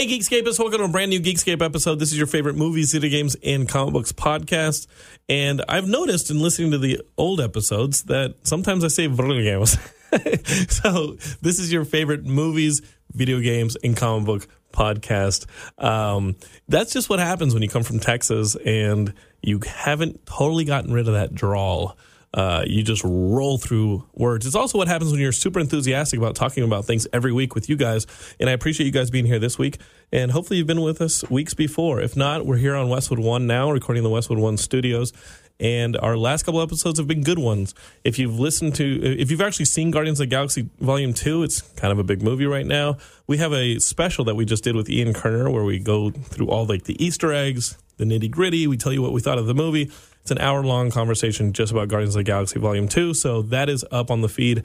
Hey, Geekscapists, welcome to a brand new Geekscape episode. This is your favorite movies, video games, and comic books podcast. And I've noticed in listening to the old episodes that sometimes I say video games. so this is your favorite movies, video games, and comic book podcast. Um, that's just what happens when you come from Texas and you haven't totally gotten rid of that drawl. Uh, you just roll through words. It's also what happens when you're super enthusiastic about talking about things every week with you guys. And I appreciate you guys being here this week. And hopefully you've been with us weeks before. If not, we're here on Westwood One now, recording the Westwood One studios. And our last couple episodes have been good ones. If you've listened to, if you've actually seen Guardians of the Galaxy Volume 2, it's kind of a big movie right now. We have a special that we just did with Ian Kerner where we go through all like the Easter eggs, the nitty gritty. We tell you what we thought of the movie. It's an hour long conversation just about Guardians of the Galaxy Volume 2. So that is up on the feed.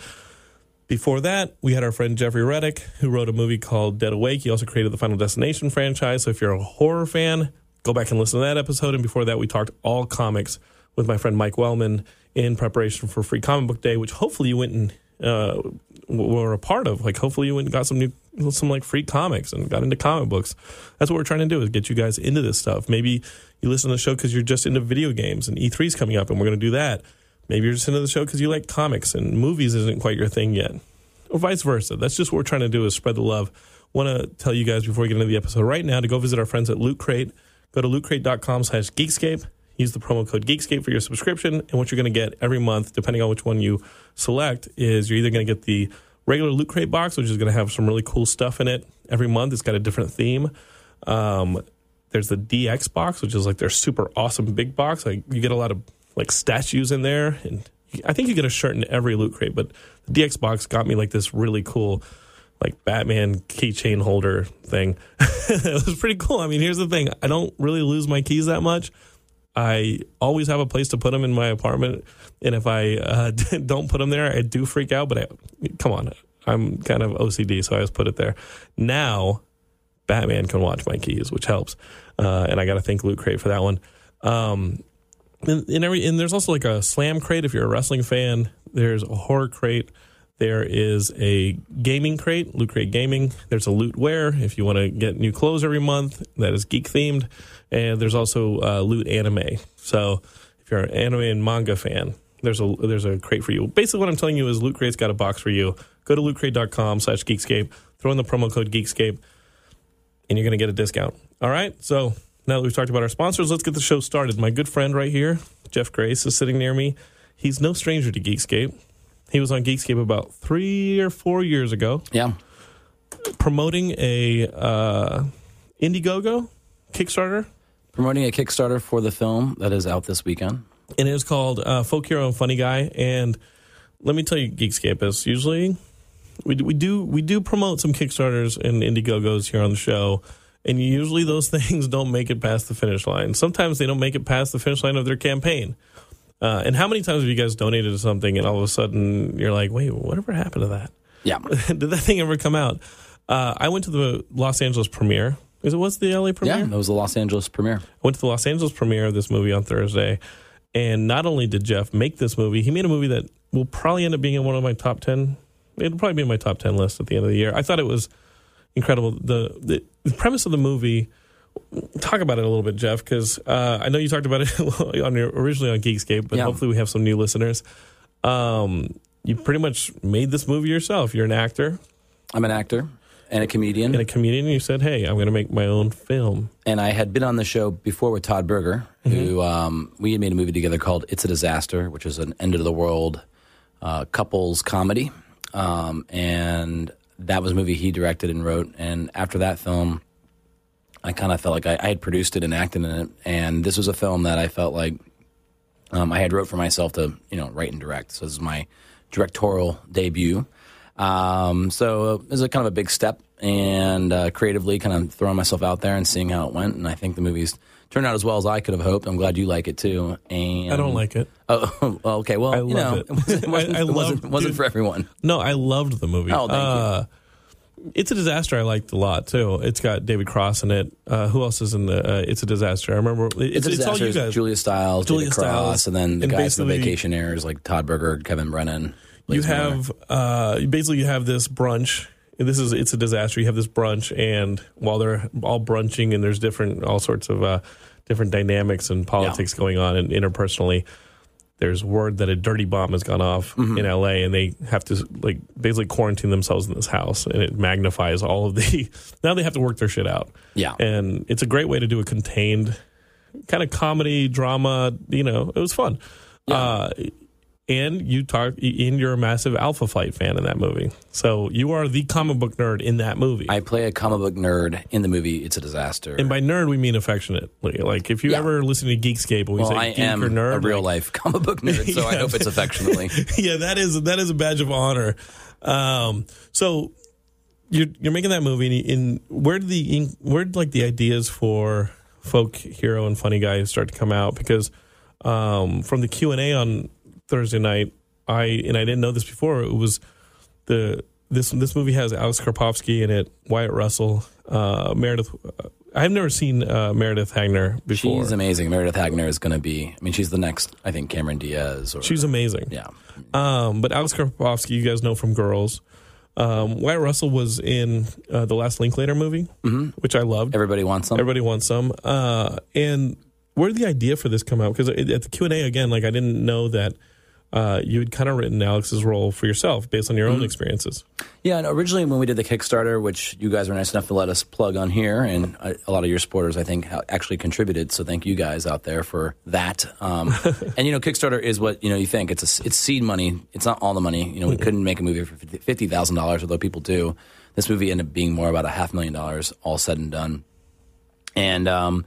Before that, we had our friend Jeffrey Reddick, who wrote a movie called Dead Awake. He also created the Final Destination franchise. So if you're a horror fan, go back and listen to that episode. And before that, we talked all comics with my friend Mike Wellman in preparation for Free Comic Book Day, which hopefully you went and uh, were a part of. Like, hopefully you went and got some new, some like free comics and got into comic books. That's what we're trying to do is get you guys into this stuff. Maybe you listen to the show because you're just into video games and E3's coming up and we're going to do that. Maybe you're just into the show because you like comics and movies isn't quite your thing yet, or vice versa. That's just what we're trying to do is spread the love. Want to tell you guys before we get into the episode right now to go visit our friends at Loot Crate. Go to lootcrate.com slash geekscape. Use the promo code Geekscape for your subscription. And what you're going to get every month, depending on which one you select, is you're either going to get the regular Loot Crate box, which is going to have some really cool stuff in it every month. It's got a different theme. Um, there's the DX box, which is like their super awesome big box. Like you get a lot of like statues in there, and I think you get a shirt in every loot crate. But the DX box got me like this really cool, like Batman keychain holder thing. it was pretty cool. I mean, here's the thing: I don't really lose my keys that much. I always have a place to put them in my apartment, and if I uh, don't put them there, I do freak out. But I, come on, I'm kind of OCD, so I just put it there. Now, Batman can watch my keys, which helps, uh, and I got to thank Loot Crate for that one. Um, and, and every and there's also like a slam crate if you're a wrestling fan. There's a horror crate. There is a gaming crate, Loot Crate Gaming. There's a Loot Wear if you want to get new clothes every month that is geek themed. And there's also uh, Loot Anime. So if you're an anime and manga fan, there's a there's a crate for you. Basically, what I'm telling you is Loot Crate's got a box for you. Go to lootcrate.com slash geekscape, throw in the promo code geekscape, and you're going to get a discount. All right? So now that we've talked about our sponsors, let's get the show started. My good friend right here, Jeff Grace, is sitting near me. He's no stranger to Geekscape. He was on Geekscape about three or four years ago, Yeah. promoting a uh, Indiegogo Kickstarter, Promoting a Kickstarter for the film that is out this weekend. and it is called uh, Folk Hero and Funny Guy. And let me tell you, Geekscape is usually we do, we do we do promote some Kickstarters and Indiegogos here on the show, and usually those things don't make it past the finish line. Sometimes they don't make it past the finish line of their campaign. Uh, and how many times have you guys donated to something and all of a sudden you're like, wait, whatever happened to that? Yeah. Did that thing ever come out? Uh, I went to the Los Angeles premiere. Is it was the LA premiere? Yeah, that was the Los Angeles premiere. I went to the Los Angeles premiere of this movie on Thursday, and not only did Jeff make this movie, he made a movie that will probably end up being in one of my top ten. It'll probably be in my top ten list at the end of the year. I thought it was incredible. The the, the premise of the movie. Talk about it a little bit, Jeff, because uh, I know you talked about it on your, originally on Geekscape, but Yeah. hopefully we have some new listeners. Um, you pretty much made this movie yourself. You're an actor I'm an actor and a comedian. and a comedian. And you said, "Hey, I'm going to make my own film." and I had been on the show before with Todd Berger, who um, we had made a movie together called "It's a Disaster," which is an end of the world uh, couples comedy, um, and that was a movie he directed and wrote. And after that film, I kind of felt like I, I had produced it and acted in it, and this was a film that I felt like um, I had wrote for myself to you know write and direct. So this is my directorial debut. Um, so it was a kind of a big step, and uh, creatively, kind of throwing myself out there and seeing how it went. And I think the movie's turned out as well as I could have hoped. I'm glad you like it too. And I don't like it. Oh, okay. Well, I you love know, it. wasn't, wasn't, I- I it wasn't, wasn't for everyone. No, I loved the movie. Oh, thank you. uh, It's a disaster. I liked a lot too. It's got David Cross in it. Uh, who else is in the? Uh, it's a disaster. I remember. It's, It's, a it's all you guys. Julia Stiles, Julia Cross, Stiles. and then the And guys from the Vacationers like Todd Berger, Kevin Brennan. You have uh, basically you have this brunch. And this is it's a disaster. You have this brunch, and while they're all brunching, and there's different all sorts of uh, different dynamics and politics going on, and interpersonally, there's word that a dirty bomb has gone off Mm-hmm. in LA, and they have to like basically quarantine themselves in this house, and it magnifies all of the. now they have to work their shit out. Yeah. and it's a great way to do a contained kind of comedy drama. You know, it was fun. Uh, and you talk, and you're a massive Alpha Flight fan in that movie. So you are the comic book nerd in that movie. I play a comic book nerd in the movie. It's a disaster. and by nerd, we mean affectionately. Like if you Yeah. ever listen to Geekscape we well, say I geek am or nerd, a real like- life comic book nerd, so I hope it's affectionately. yeah, that is that is a badge of honor. Um, so you're you're making that movie, and, and where did the where did like the ideas for folk hero and funny guy start to come out? Because um, from the Q and A on Thursday night, I and I didn't know this before. It was the this this movie has Alex Karpovsky in it, Wyatt Russell, uh, Meredith. I've never seen uh, Meredith Hagner before. She's amazing. Meredith Hagner is going to be. I mean, she's the next. I think Cameron Diaz. Or, She's amazing. yeah. Um, but Alex Karpovsky, you guys know from Girls. Um, Wyatt Russell was in uh, the last Linklater movie, which I loved. Everybody wants them. Everybody wants some. Uh, and where did the idea for this come out? Because at the Q and A again, like I didn't know that uh, you had kind of written Alex's role for yourself based on your own experiences. Yeah, and originally when we did the Kickstarter, which you guys were nice enough to let us plug on here, and a, a lot of your supporters, I think, actually contributed. So thank you guys out there for that. Um, and you know, Kickstarter is what you know you think it's a, it's seed money. It's not all the money. You know, we couldn't make a movie for fifty thousand dollars, although people do. This movie ended up being more about a half million dollars, all said and done. And um,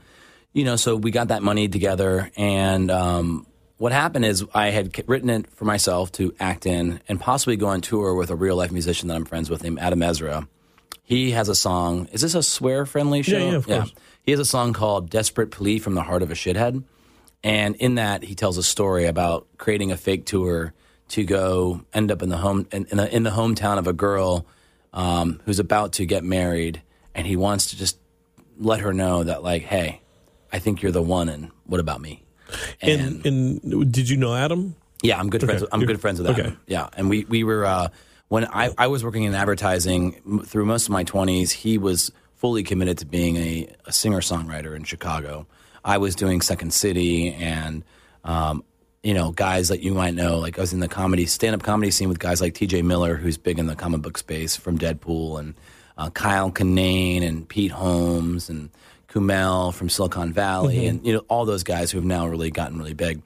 you know, so we got that money together, and um, what happened is I had written it for myself to act in and possibly go on tour with a real life musician that I'm friends with named Adam Ezra. He has a song. Is this a swear friendly show? yeah, yeah, of course. He has a song called "Desperate Plea from the Heart of a Shithead," and in that he tells a story about creating a fake tour to go end up in the home in, in, the, in the hometown of a girl um, who's about to get married, and he wants to just let her know that like, hey, I think you're the one, and what about me? And, and did you know Adam? Yeah, I'm good friends. Okay. With, I'm You're- good friends with okay. Adam. Yeah, and we we were uh, when I I was working in advertising through most of my 20s. He was fully committed to being a, a singer songwriter in Chicago. I was doing Second City and. Um, you know, guys that you might know, like I was in the comedy, stand up comedy scene with guys like TJ Miller, who's big in the comic book space from Deadpool, and uh, Kyle Kinane and Pete Holmes and Kumail from Silicon Valley, and, you know, all those guys who have now really gotten really big.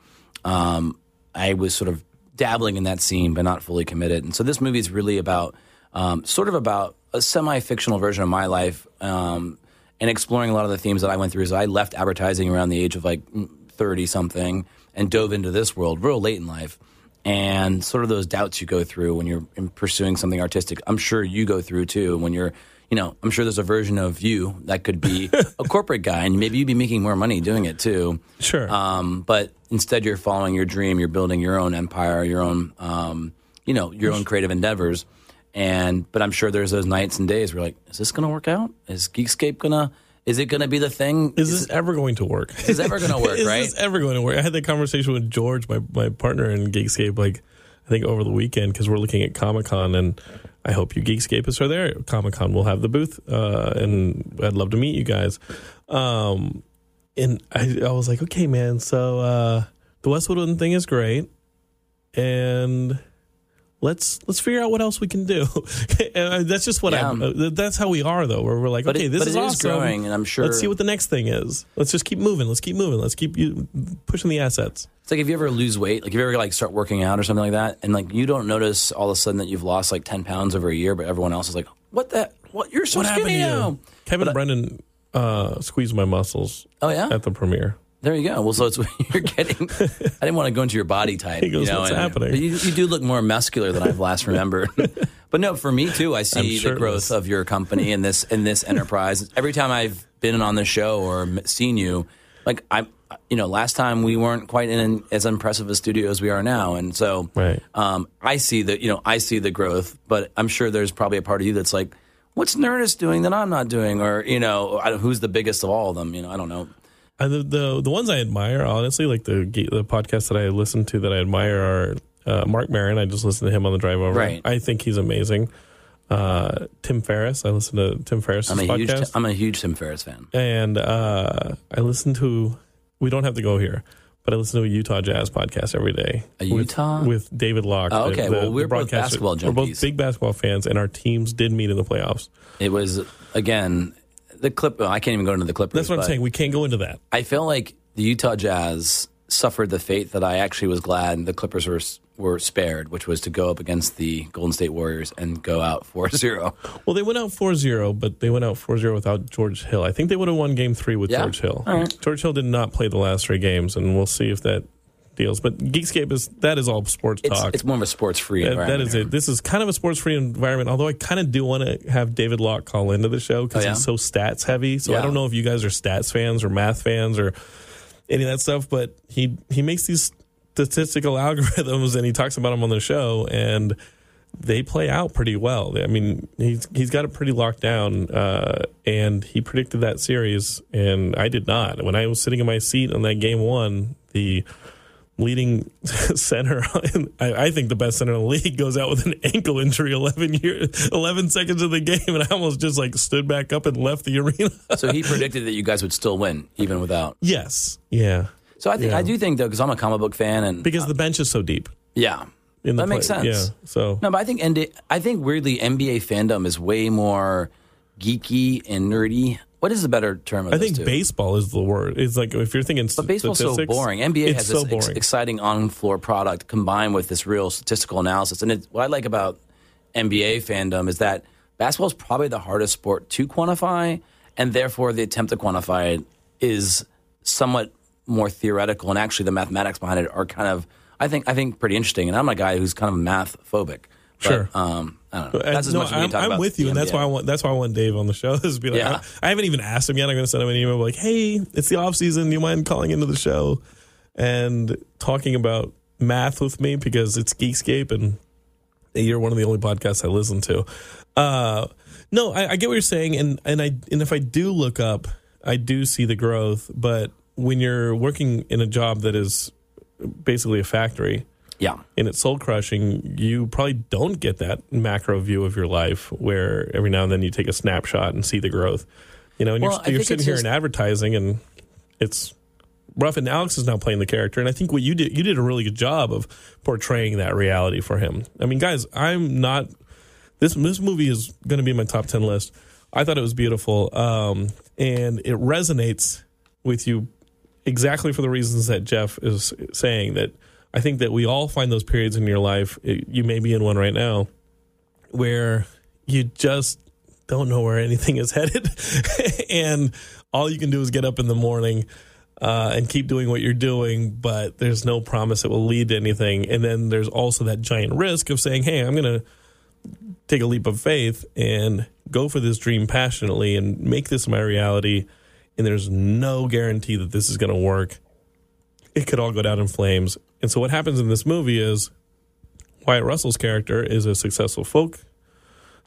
Um, I was sort of dabbling in that scene, but not fully committed. And so this movie is really about, um, sort of about a semi fictional version of my life um, and exploring a lot of the themes that I went through. So I left advertising around the age of like 30 something and dove into this world real late in life. And sort of those doubts you go through when you're pursuing something artistic, I'm sure you go through too when you're, you know, I'm sure there's a version of you that could be a corporate guy, and maybe you'd be making more money doing it too. Sure. Um, but instead, you're following your dream. You're building your own empire, your own, um, you know, your own creative endeavors. And but I'm sure there's those nights and days where like, is this going to work out? Is Geekscape gonna? Is it going to be the thing? is this ever going to work? Is this ever going to work? is right? this ever going to work? I had that conversation with George, my my partner in Geekscape, like I think over the weekend because we're looking at Comic Con, and I hope you Geekscapists are there. Comic Con will have the booth, uh, and I'd love to meet you guys. Um, and I, I was like, okay, man. So uh, the Westwood One thing is great, and let's let's figure out what else we can do. and that's just what Yeah. I'm. Uh, that's how we are, though. Where we're like, But okay, it- this but is it is awesome. growing, and I'm sure- Let's see what the next thing is. Let's just keep moving. Let's keep moving. Let's keep you pushing the assets. It's like if you ever lose weight, like if you ever like start working out or something like that, and like you don't notice all of a sudden that you've lost like ten pounds over a year, but everyone else is like, "What the? What? You're so What happened to skinny now." you? Kevin Brennan uh, squeezed my muscles Oh yeah, at the premiere. There you go. Well, so it's you're getting. I didn't want to go into your body type. He goes, you know, "What's and- happening?" But you, you do look more muscular than I've last remembered. but no, for me too. I see the growth of your company and this and this enterprise. Every time I've been on the show or seen you, like I, you know, last time we weren't quite in as impressive a studio as we are now, and so Right. um, I see the you know I see the growth, but I'm sure there's probably a part of you that's like, what's Nerdist doing that I'm not doing, or you know, I don't, who's the biggest of all of them? You know, I don't know. Uh, the, the the ones I admire, honestly, like the the podcasts that I listen to that I admire are uh, Marc Maron. I just listened to him on the drive over. Right. I think he's amazing. Uh, Tim Ferriss. I listen to Tim Ferriss's I'm a huge podcast, I'm a huge Tim Ferriss fan. and uh, I listen to. We don't have to go here, but I listen to a Utah Jazz podcast every day. A with- Utah? with, David Locke. Oh, okay. Well, we're both basketball We're both big basketball fans, and our teams did meet in the playoffs. It was again the clip. Oh, I can't even go into the Clippers. That's what I'm saying. We can't go into that. I feel like the Utah Jazz suffered the fate that I actually was glad the Clippers were were spared, which was to go up against the Golden State Warriors and go out 4-0. Well, they went out 4-0, but they went out 4-0 without George Hill. I think they would have won game three with Yeah? George Hill. Right. George Hill did not play the last three games, and we'll see if that deals. But Geekscape is that is all sports It's, talk. it's more of a sports free That- environment. that is it. This is kind of a sports free environment, although I kind of do want to have David Locke call into the show because Oh, yeah? he's so stats heavy. So I don't know if you guys are stats fans or math fans or any of that stuff, but he he makes these statistical algorithms and he talks about them on the show and they play out pretty well. I mean, he's he's got it pretty locked down, uh, and he predicted that series, and I did not. When I was sitting in my seat on that game one, the leading center, I, I think the best center in the league, goes out with an ankle injury 11 year, 11 seconds of the game, and I almost just like stood back up and left the arena. so he predicted that you guys would still win even without. yes, yeah, So I think Yeah. I do think though because I'm a comic book fan and because the bench is so deep. yeah, In the that makes sense. Yeah, so No, but I think ND I think weirdly NBA fandom is way more geeky and nerdy. What is the better term? Of I think two? baseball's is the word. It's like if you're thinking, But baseball's so boring. NBA has so this ex- exciting on-floor product combined with this real statistical analysis. And it, what I like about NBA fandom is that basketball is probably the hardest sport to quantify, and therefore the attempt to quantify it is somewhat more theoretical. And actually, the mathematics behind it are kind of, I think, I think pretty interesting. And I'm a guy who's kind of math phobic. Sure. Um, I don't know. That's as no, much as we can I'm, talk I'm about with you, and that's why I want that's why I want Dave on the show. Is be like, Yeah. I, I haven't even asked him yet. I'm going to send him an email like, "Hey, it's the off season. Do you mind calling into the show and talking about math with me because it's Geekscape and you're one of the only podcasts I listen to." Uh, no, I, I get what you're saying, and and I and if I do look up, I do see the growth. But when you're working in a job that is basically a factory, Yeah. and it's soul crushing, you probably don't get that macro view of your life where every now and then you take a snapshot and see the growth. You know, and Well, you're, you're sitting here just- in advertising and it's rough. And Alex is now playing the character. And I think what you did, you did a really good job of portraying that reality for him. I mean, guys, I'm not, this, this movie is going to be my top 10 list. I thought it was beautiful. Um, and it resonates with you exactly for the reasons that Jeff is saying that I think that we all find those periods in your life. it- you may be in one right now where you just don't know where anything is headed, and all you can do is get up in the morning uh, and keep doing what you're doing, but there's no promise it will lead to anything. And then there's also that giant risk of saying, "Hey, I'm going to take a leap of faith and go for this dream passionately and make this my reality, and there's no guarantee that this is going to work. It could all go down in flames. And so what happens in this movie is Wyatt Russell's character is a successful folk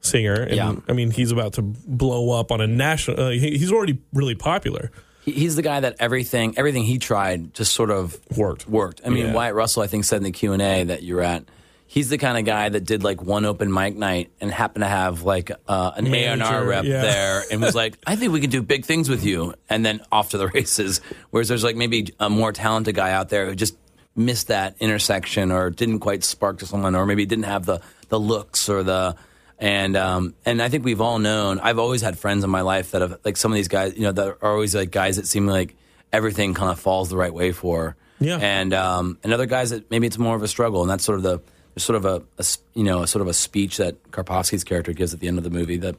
singer, and Yeah. I mean he's about to blow up on a national. Uh, he, he's already really popular. He's the guy that everything everything he tried just sort of Worked. Worked. I mean, Yeah. Wyatt Russell, I think, said in the Q and A that you're at. He's the kind of guy that did like one open mic night and happened to have like uh, an A and R rep yeah. there and was like, "I think we can do big things with you," and then off to the races. Whereas there's like maybe a more talented guy out there who just missed that intersection or didn't quite spark to someone, or maybe didn't have the the looks or the and um, and I think we've all known. I've always had friends in my life that have like some of these guys, you know, that are always like guys that seem like everything kind of falls the right way for. Yeah. And um, and other guys that maybe it's more of a struggle, and that's sort of the sort of a you know a sort of a speech that Karpovsky's character gives at the end of the movie that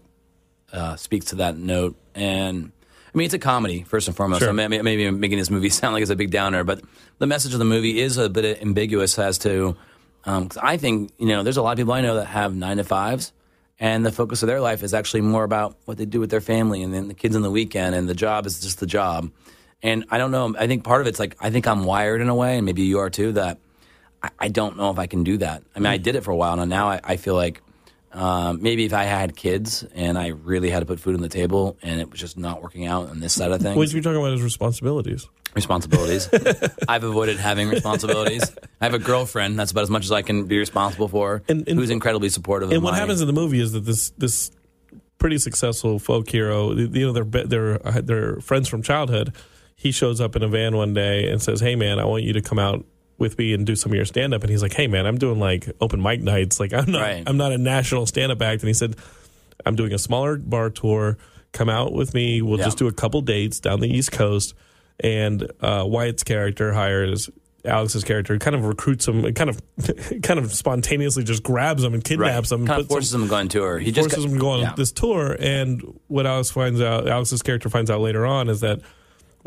uh, speaks to that note. And I mean, it's a comedy first and foremost. Sure. So maybe, maybe I'm making this movie sound like it's a big downer, but the message of the movie is a bit ambiguous as to. Um, because I think you know, there's a lot of people I know that have nine to fives, and the focus of their life is actually more about what they do with their family and then the kids on the weekend, and the job is just the job. And I don't know. I think part of it's like I think I'm wired in a way, and maybe you are too. That I, I don't know if I can do that. I mean, I mm. did it for a while, and now I, I feel like um, maybe if I had kids and I really had to put food on the table, and it was just not working out on this side of things, What you're talking about is responsibilities. responsibilities. I've avoided having responsibilities. I have a girlfriend. That's about as much as I can be responsible for. And- and- who's incredibly supportive. And of what my, happens in the movie is that this this pretty successful folk hero, you know, they're they're they're friends from childhood. He shows up in a van one day and says, "Hey, man, I want you to come out with me and do some of your stand up." And he's like, "Hey, man, I'm doing like open mic nights. Like, I'm not Right. I'm not a national stand up act." And he said, "I'm doing a smaller bar tour. Come out with me. We'll Yeah. just do a couple dates down the East Coast." And uh, Wyatt's character hires. Alex's character kind of recruits him, kind of, kind of spontaneously just grabs him and right. kidnaps him, kind of forces him to go on tour. He forces just him to go on yeah. this tour. And what Alex finds out, Alex's character finds out later on, is that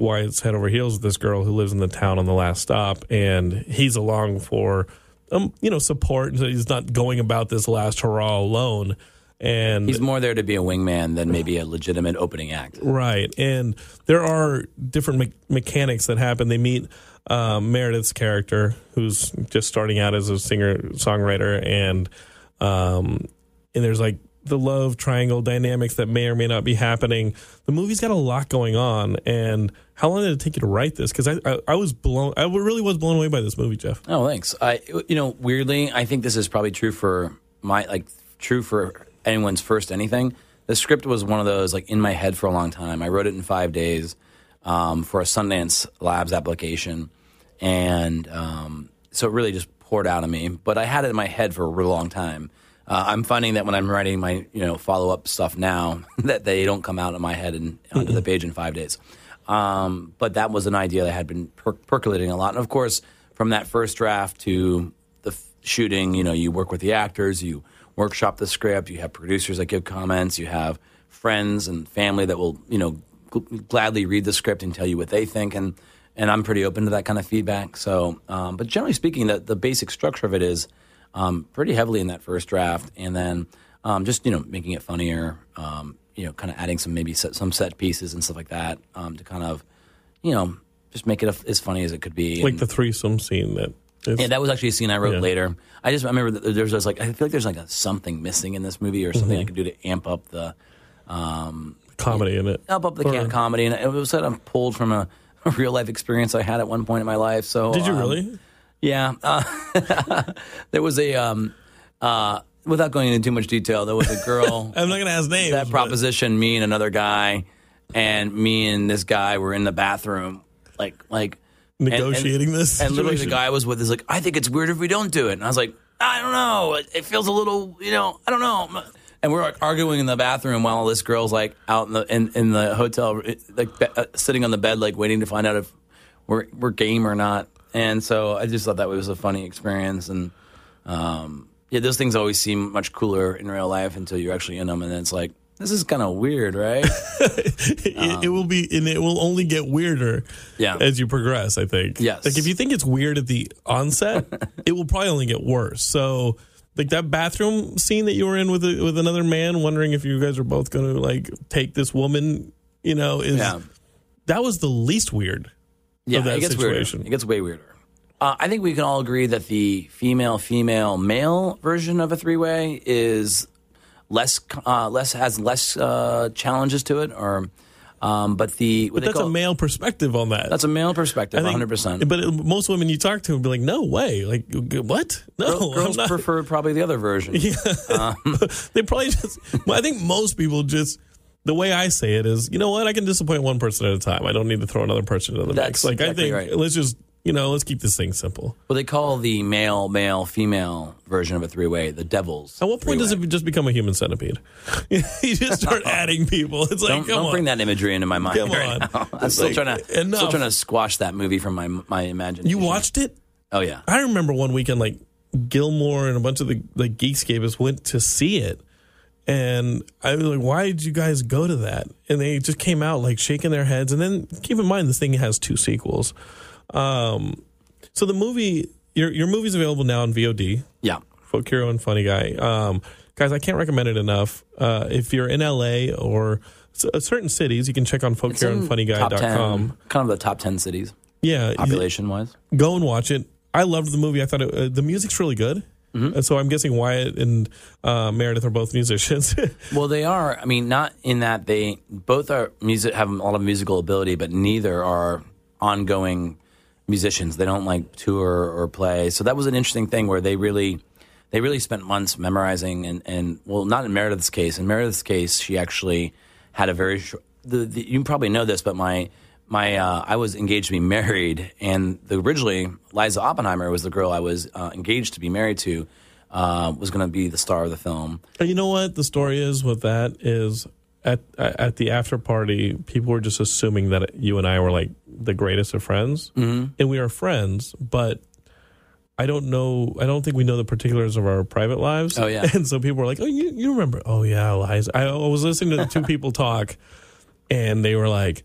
Wyatt's head over heels with this girl who lives in the town on the last stop, and he's along for, um, you know, support. So he's not going about this last hurrah alone. And He's more there to be a wingman than maybe a legitimate opening act. Right. And there are different me- mechanics that happen. They meet um, Meredith's character, who's just starting out as a singer songwriter, and um, and there's like the love triangle dynamics that may or may not be happening. The movie's got a lot going on. And how long did it take you to write this? Because I, I I was blown. I really was blown away by this movie, Jeff. Oh, thanks. I, you know, weirdly, I think this is probably true for my like true for anyone's first anything. The script was one of those like in my head for a long time. I wrote it in five days um, for a Sundance Labs application, and um, so it really just poured out of me. But I had it in my head for a really long time. Uh, I'm finding that when I'm writing my you know follow up stuff now, that they don't come out of my head and onto the page in five days. Um, but that was an idea that had been per- percolating a lot. And of course, from that first draft to the f- shooting, you know, you work with the actors, you workshop the script, you have producers that give comments, you have friends and family that will, you know, gl- gladly read the script and tell you what they think. And, and I'm pretty open to that kind of feedback. So, um, but generally speaking, the, the basic structure of it is um, pretty heavily in that first draft. And then um, just, you know, making it funnier, um, you know, kind of adding some maybe set, some set pieces and stuff like that um, to kind of, you know, just make it a, as funny as it could be. Like And- the threesome scene that. Yeah, that was actually a scene I wrote Yeah. later. I just I remember that there's just like I feel like there's like a, something missing in this movie or something Mm-hmm. I could do to amp up the comedy in it. amp up the Or- can comedy, and it was sort of pulled from a, a real life experience I had at one point in my life. So Did you um, really? Yeah, uh, there was a um, uh, without going into too much detail, there was a girl I'm not going to ask names. that but- proposition me and another guy, and me and this guy were in the bathroom, like like and- and- Negotiating this And literally, the guy I was with is like, I think it's weird if we don't do it, and I was like, I don't know, it, it feels a little, you know, I don't know. And we're like arguing in the bathroom while this girl's like out in the in, in the hotel, like be, uh, sitting on the bed, like waiting to find out if we're we're game or not. And so I just thought that was a funny experience, and um, yeah, those things always seem much cooler in real life until you're actually in them, and then it's like this is kind of weird, right? it, it will be and it will only get weirder Yeah. as you progress i think Yes. like if you think it's weird at the onset it will probably only get worse so like that bathroom scene that you were in with a, with another man, wondering if you guys are both going to like take this woman. You know, is Yeah. that was the least weird. Yeah, that it gets situation. weirder. It gets way weirder. Uh, I think we can all agree that the female, female, male version of a three way is less, uh, less has less uh, challenges to it, or um, but the But that's a male perspective on that. that's a male perspective, hundred percent. But it- most women you talk to would be like, "No way! Like, what? No, Girls I'm not." prefer probably the other version. Yeah, they probably just. I think most people just. The way I say it is, you know what? I can disappoint one person at a time. I don't need to throw another person into the mix. That's Like I think, right. let's just, you know, let's keep this thing simple. Well, they call the male, male, female version of a three way the devil's. At what point does three-way. it just become a human centipede? you just start adding people. It's like, Don't, come don't on. bring that imagery into my mind Come right on. now. I'm It's still like, trying to enough. still trying to squash that movie from my my imagination. You watched it? Oh yeah. I remember one weekend, like Gilmore and a bunch of the like Geekscapists went to see it, and I was like, "Why did you guys go to that?" And they just came out like shaking their heads. And then keep in mind, this thing has two sequels. Um, so the movie, your your movie's available now on VOD. Yeah. Folk Hero and Funny Guy. Um, guys, I can't recommend it enough. Uh, if you're in LA or uh, certain cities, you can check on It's in top 10, folkheroandfunnyguy.com. kind of the top 10 cities, Yeah, population wise. go and watch it. I loved the movie. I thought it, uh, the music's really good. Mm-hmm. And so I'm guessing Wyatt and uh, Meredith are both musicians. Well, they are. I mean, not in that they both are music have a lot of musical ability, but neither are ongoing musicians. They don't like tour or play. So that was an interesting thing where they really they really spent months memorizing and and well, not in Meredith's case. In Meredith's case, she actually had a very short. The, the, you probably know this, but my my uh, I was engaged to be married, and the, originally Liza Oppenheimer was the girl I was uh, engaged to be married to. Uh, was going to be the star of the film. And you know what the story is with that is at at the after party, people were just assuming that you and I were like the greatest of friends, mm-hmm. and we are friends, but. I don't know. I don't think we know the particulars of our private lives. Oh, yeah. and so people were like, "Oh, you, you remember? Oh, yeah, Liza." I, I was listening to the two people talk, and they were like,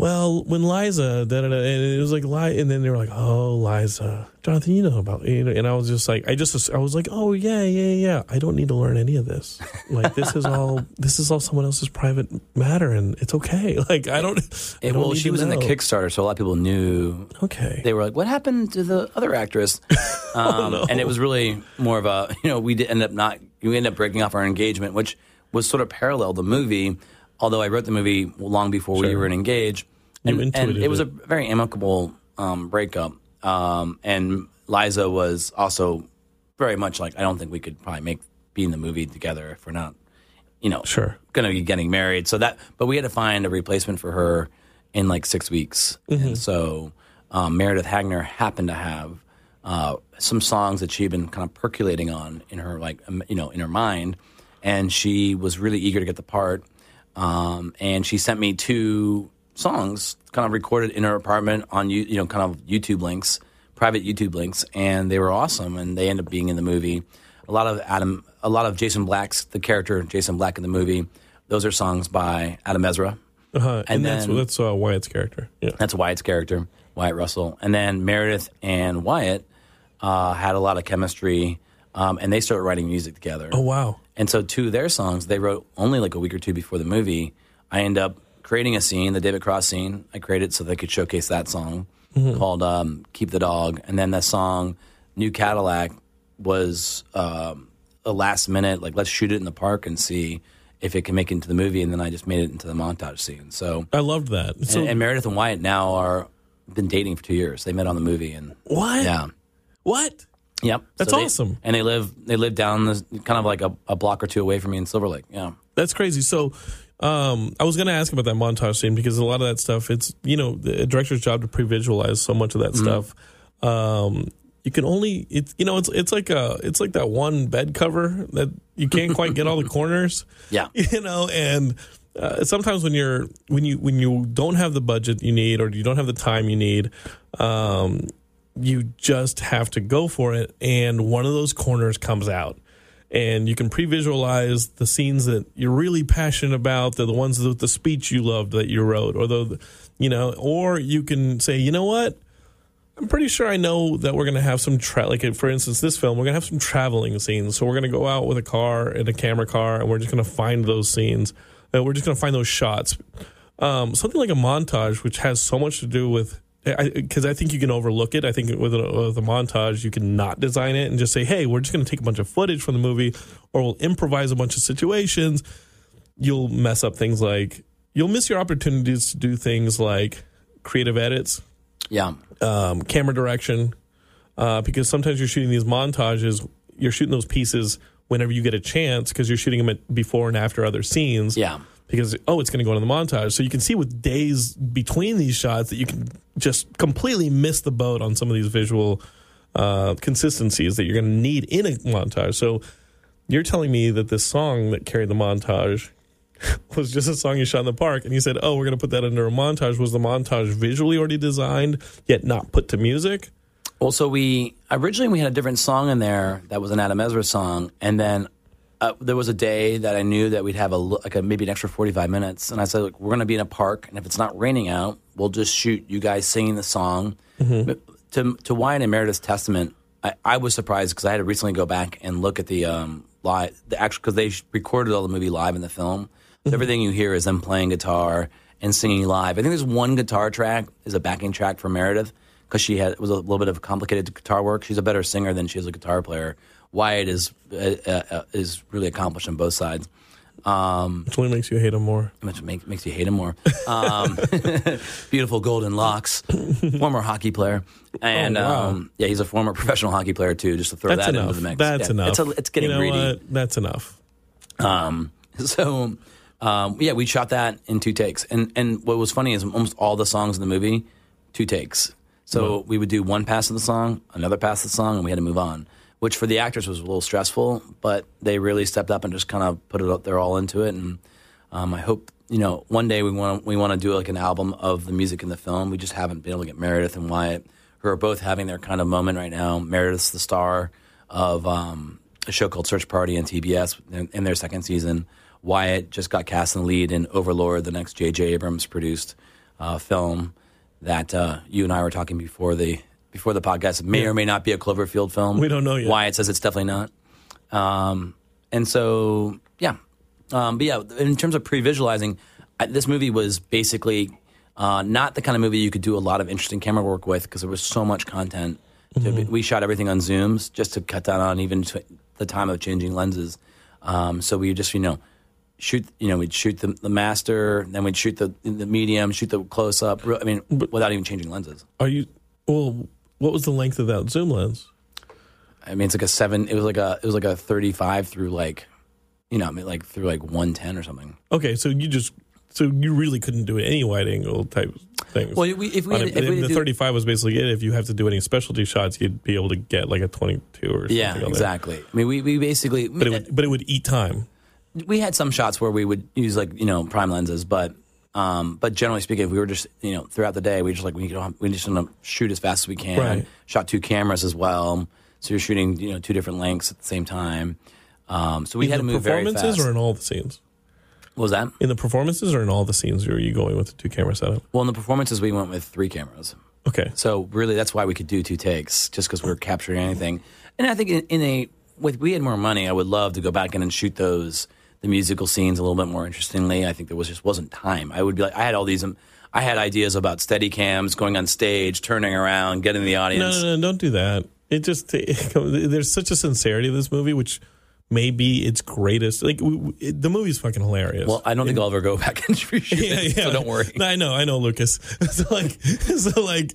"Well, when Liza, da, da, da, and it was like, Li-, and then they were like, "Oh, Liza, Jonathan, you know about," you know, and I was just like, I just, I was like, "Oh, yeah, yeah, yeah." I don't need to learn any of this. Like, this is all, this is all someone else's private matter, and it's okay. Like, I don't. I don't well, she was in the. Kickstarter, so a lot of people knew. Okay. They were like, "What happened to the other actress?" Oh, Um, And it was really more of a, you know, we did end up not, we ended up breaking off our engagement, which was sort of parallel the movie. Although I wrote the movie long before we were engaged, You and, and intuited it was it. a very amicable um, breakup. Um, and Liza was also very much like, I don't think we could probably make be in the movie together if we're not, you know, Sure. going to be getting married. So that, but we had to find a replacement for her in like six weeks. Mm-hmm. And so um, Meredith Hagner happened to have uh, some songs that she'd been kind of percolating on in her like um, you know in her mind, and she was really eager to get the part. Um, and she sent me two songs, kind of recorded in her apartment on you you know kind of YouTube links, private YouTube links, and they were awesome. And they ended up being in the movie. A lot of Adam, a lot of Jason Black's the character Jason Black in the movie. Those are songs by Adam Ezra. Uh-huh. And, And that's that's uh, Wyatt's character. Yeah. That's Wyatt's character, Wyatt Russell. And then Meredith and Wyatt uh, had a lot of chemistry, um, and they started writing music together. Oh wow. And so, two of their songs they wrote only like a week or two before the movie. I end up creating a scene, the David Cross scene. I created so they could showcase that song called um, "Keep the Dog," and then the song "New Cadillac" was um, a last minute like let's shoot it in the park and see if it can make it into the movie. And then I just made it into the montage scene. So I loved that. So and, and Meredith and Wyatt now are been dating for two years. They met on the movie, and what? yeah, What? Yep, That's So they- awesome. And they live they live down this kind of like a, a block or two away from me in Silver Lake. Yeah, That's crazy. So, um, I was going to ask about that montage scene because a lot of that stuff, it's you know the director's job to pre-visualize so much of that stuff. Um, you can only it's you know it's it's like a it's like that one bed cover that you can't quite get all the corners. Yeah. you know, and uh, sometimes when you're when you when you don't have the budget you need or you don't have the time you need, um, you just have to go for it, and one of those corners comes out and you can pre-visualize the scenes that you're really passionate about. They're the ones with the speech you loved that you wrote, or the, you know, or you can say, you know what, I'm pretty sure I know that we're going to have some tra- like for instance this film we're going to have some traveling scenes. So we're going to go out with a car and a camera car and we're just going to find those scenes. And we're just going to find those shots. Um, something like a montage which has so much to do with because I, think you can overlook it. I think with a, with a montage you can not design it and just say, "Hey, we're just going to take a bunch of footage from the movie or we'll improvise a bunch of situations." You'll mess up things like you'll miss your opportunities to do things like creative edits Yeah. um, camera direction uh, because sometimes you're shooting these montages you're shooting those pieces whenever you get a chance because you're shooting them at before and after other scenes Yeah. Because oh it's going to go into the montage. So you can see with days between these shots that you can just completely miss the boat on some of these visual uh, consistencies that you're going to need in a montage. So you're telling me that this song that carried the montage was just a song you shot in the park and you said oh we're going to put that under a montage. Was the montage visually already designed yet not put to music? Well, so we originally we had a different song in there that was an Adam Ezra song, and then uh, there was a day that I knew that we'd have a like a, maybe an extra forty five minutes, and I said, Look, we're going to be in a park, and if it's not raining out, we'll just shoot you guys singing the song. But To to Wyatt and Meredith's testament, I, I was surprised because I had to recently go back and look at the um live the actual because they recorded all the movie live in the film. So everything you hear is them playing guitar and singing live. I think there's one guitar track is a backing track for Meredith because she had it was a little bit of complicated guitar work. She's a better singer than she is a guitar player. Wyatt is uh, uh, is really accomplished on both sides, um, which only makes you hate him more which make, makes you hate him more. Um, beautiful golden locks, former hockey player, and Oh, wow. um, yeah, he's a former professional hockey player too. Just to throw that's that enough into the mix. that's Yeah, enough It's, a, it's getting you know greedy. what? that's enough Um, so, um, yeah, we shot that in two takes. And and what was funny is almost all the songs in the movie, two takes. So we would do one pass of the song, another pass of the song, and we had to move on. Which for the actors was a little stressful, but they really stepped up and just kind of put it up there all into it. And um, I hope you know one day we want we want to do like an album of the music in the film. We just haven't been able to get Meredith and Wyatt, who are both having their kind of moment right now. Meredith's the star of um, a show called Search Party on TBS in, in their second season. Wyatt just got cast in the lead in Overlord, the next J.J. Abrams produced uh, film that uh, you and I were talking before the before the podcast. It may or may not be a Cloverfield film. We don't know yet. Wyatt says it's definitely not. Um, and so, yeah. Um, but yeah, in terms of pre-visualizing, this movie was basically uh, not the kind of movie you could do a lot of interesting camera work with because there was so much content. Mm-hmm. we shot everything on zooms just to cut down on even t- the time of changing lenses. Um, so we just, you know, shoot. You know, we'd shoot the, the master, then we'd shoot the the medium, shoot the close up. I mean, without even changing lenses. are you well what was the length of that zoom lens I mean, it's like a seven. It was like a it was like a thirty five through like, you know, I mean, like through like one ten or something. okay so you just so you really couldn't do any wide angle type things Well, we- if we On had- a- if we the do- 35 was basically it if you have to do any specialty shots you'd be able to get like a 22 or something Yeah, on there. exactly. I mean, we we basically but it would but it would eat time we had some shots where we would use like you know prime lenses, but um, but generally speaking, if we were just you know throughout the day, we just like we don't we just want to shoot as fast as we can. Right. Shot two cameras as well, so you're shooting you know two different lengths at the same time. Um, so we in had to move very performances fast. or in all the scenes what was that? in the performances or in all the scenes Were you going with the two camera setup Well, in the performances, we went with three cameras. okay So really, that's why we could do two takes, just because we are capturing anything. And I think in, in a with we had more money, I would love to go back in and shoot those the musical scenes a little bit more interestingly. I think there was just wasn't time. I would be like, I had all these. Um, I had ideas about steady cams, going on stage, turning around, getting the audience. no no no, don't do that it just there's such a sincerity of this movie which may be its greatest like w- w- it, the movie's fucking hilarious Well, I don't think I'll ever go back and reshoot yeah, it, yeah. so don't worry. I know, I know, Lucas. so like, so like,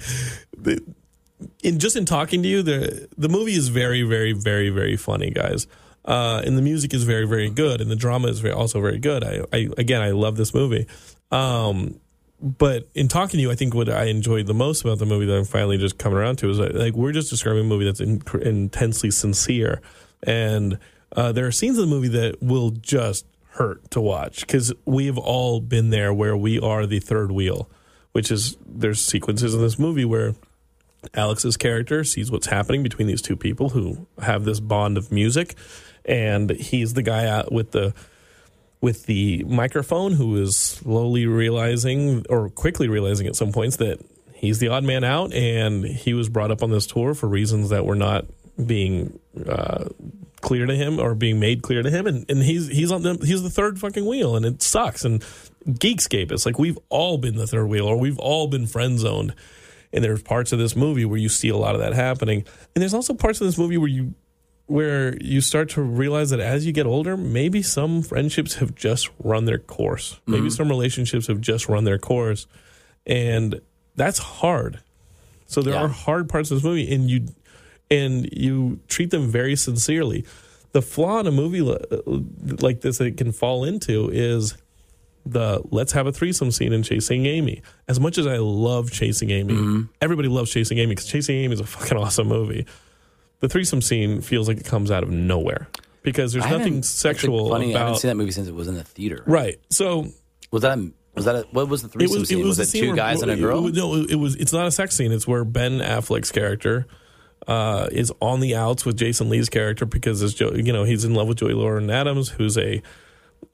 in just in talking to you, the the movie is very, very, very, very funny, guys. Uh, and the music is very, very good, and the drama is very, also very good. I, I again, I love this movie. Um, but in talking to you, I think what I enjoyed the most about the movie that I'm finally just coming around to is that, like we're just describing a movie that's in, intensely sincere, and uh, there are scenes in the movie that will just hurt to watch because we have all been there where we are the third wheel, which is there's sequences in this movie where Alex's character sees what's happening between these two people who have this bond of music, and he's the guy out with the with the microphone who is slowly realizing or quickly realizing at some points that he's the odd man out, and he was brought up on this tour for reasons that were not being uh, clear to him or being made clear to him, and, and he's he's on the he's the third fucking wheel, and it sucks. And Geekscape, it's like we've all been the third wheel, or we've all been friend zoned. And there's parts of this movie where you see a lot of that happening, and there's also parts of this movie where you where you start to realize that as you get older, maybe some friendships have just run their course. Maybe mm-hmm. some relationships have just run their course, and that's hard. So there Yeah. are hard parts of this movie, and you and you treat them very sincerely. The flaw in a movie like this that it can fall into is the let's have a threesome scene in Chasing Amy. As much as I love Chasing Amy, mm-hmm. everybody loves Chasing Amy because Chasing Amy is a fucking awesome movie. The threesome scene feels like it comes out of nowhere because there's I nothing sexual Funny, I haven't about seen that movie since it was in the theater. right. So Was that a, was that a, what was the threesome scene? It Was, the it scene two where- guys and a it- girl? it- no, it was. It's not a sex scene. It's where Ben Affleck's character uh, is on the outs with Jason Lee's character because as Joe, you know, he's in love with Joey Lauren Adams, who's a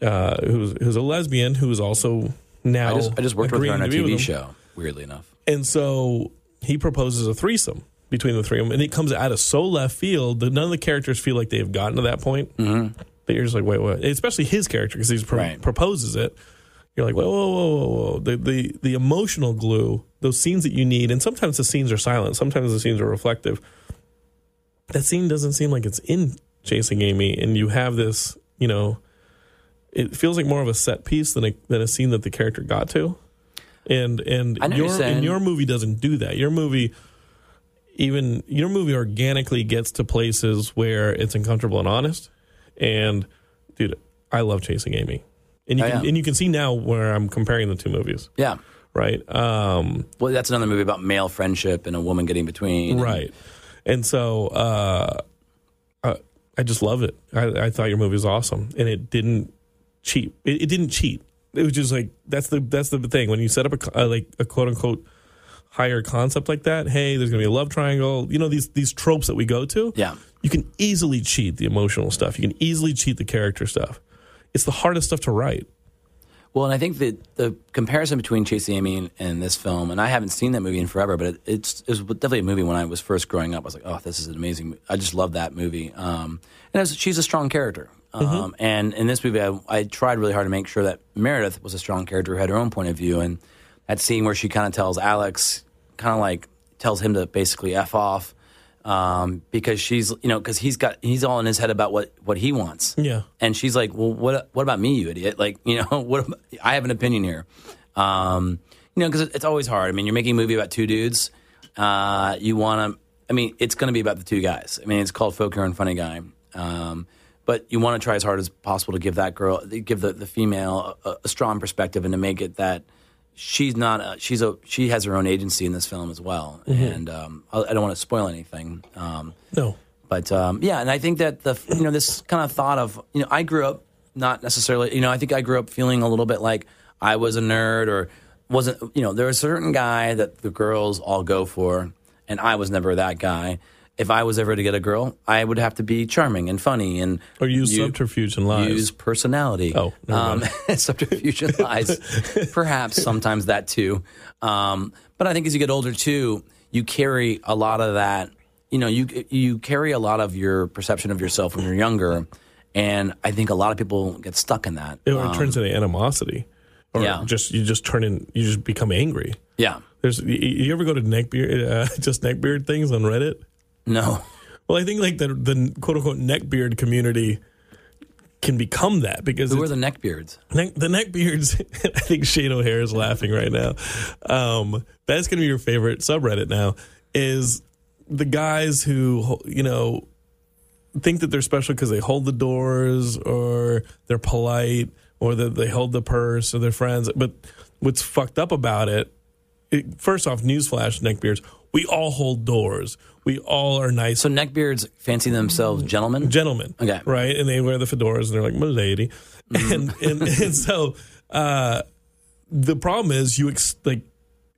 uh, who's who's a lesbian who is also now. I just I just worked with her agreeing on a to be TV him. show. Weirdly enough, And so he proposes a threesome between the three of them, and it comes out of so left field that none of the characters feel like they have gotten to that point. Mm-hmm. That you're just like, wait, what? Especially his character because he pro- Right. proposes it. You're like, whoa, whoa, whoa, whoa, whoa. The, the the emotional glue, those scenes that you need, and sometimes the scenes are silent, sometimes the scenes are reflective. That scene doesn't seem like it's in Chasing Amy, and you have this, you know, it feels like more of a set piece than a than a scene that the character got to. And and your and your movie doesn't do that. Your movie even your movie organically gets to places where it's uncomfortable and honest. And dude, I love Chasing Amy. And you Oh, can and you can see now where I'm comparing the two movies, yeah. right? Um Well, that's another movie about male friendship and a woman getting between. right. And so uh, uh I just love it. I, I thought your movie was awesome and it didn't cheat. It, it didn't cheat. It was just like that's the that's the thing when you set up a, uh, like a quote unquote higher concept like that. Hey, there's gonna be a love triangle. You know these these tropes that we go to. Yeah. you can easily cheat the emotional stuff. You can easily cheat the character stuff. It's the hardest stuff to write. Well, and I think that the comparison between Chasing Amy and, and this film, and I haven't seen that movie in forever, but it, it's it was definitely a movie when I was first growing up. I was like, oh, this is an amazing. I just love that movie. Um, and was, she's a strong character. Um, And in this movie, I, I tried really hard to make sure that Meredith was a strong character who had her own point of view. And that scene where she kind of tells Alex, kind of like tells him to basically f off. Um, because she's, you know, because he's got, he's all in his head about what, what he wants. Yeah. And she's like, "Well, what what about me, you idiot? Like, you know, what? About, I have an opinion here. Um, you know, because it's always hard. I mean, you're making a movie about two dudes. Uh, you want to. I mean, it's going to be about the two guys. I mean, it's called Folk Hero and Funny Guy. Um, but you want to try as hard as possible to give that girl, give the, the female a, a strong perspective, and to make it that she's not. A, she's a. She has her own agency in this film as well. And um, I, I don't want to spoil anything. Um, No. but um, yeah, and I think that the you know this kind of thought of you know I grew up not necessarily you know I think I grew up feeling a little bit like I was a nerd or wasn't you know there was a certain guy that the girls all go for and I was never that guy. If I was ever to get a girl, I would have to be charming and funny and Or use you- subterfuge and lies. Use personality. Oh, um, subterfuge and lies. Perhaps sometimes that too. Um, but I think as you get older too, you carry a lot of that. You know, you you carry a lot of your perception of yourself when you're younger, and I think a lot of people get stuck in that. It, Um, it turns into animosity. Or Yeah. just you just turn in you just become angry. yeah. There's you, you ever go to neckbeard uh, just neckbeard things on Reddit? No. Well, I think like the the quote unquote neckbeard community can become that because Who are the neckbeards? neck, the neckbeards. I think Shane O'Hare is laughing right now. Um, that's going to be your favorite subreddit now. Is the guys who you know think that they're special because they hold the doors or they're polite or that they hold the purse or they're friends. But what's fucked up about it, it first off, newsflash, neckbeards, we all hold doors. We all are nice So neckbeards fancy themselves gentlemen. gentlemen. Okay. Right. And they wear the fedoras and they're like, milady. And, and, and so, uh, the problem is you ex- like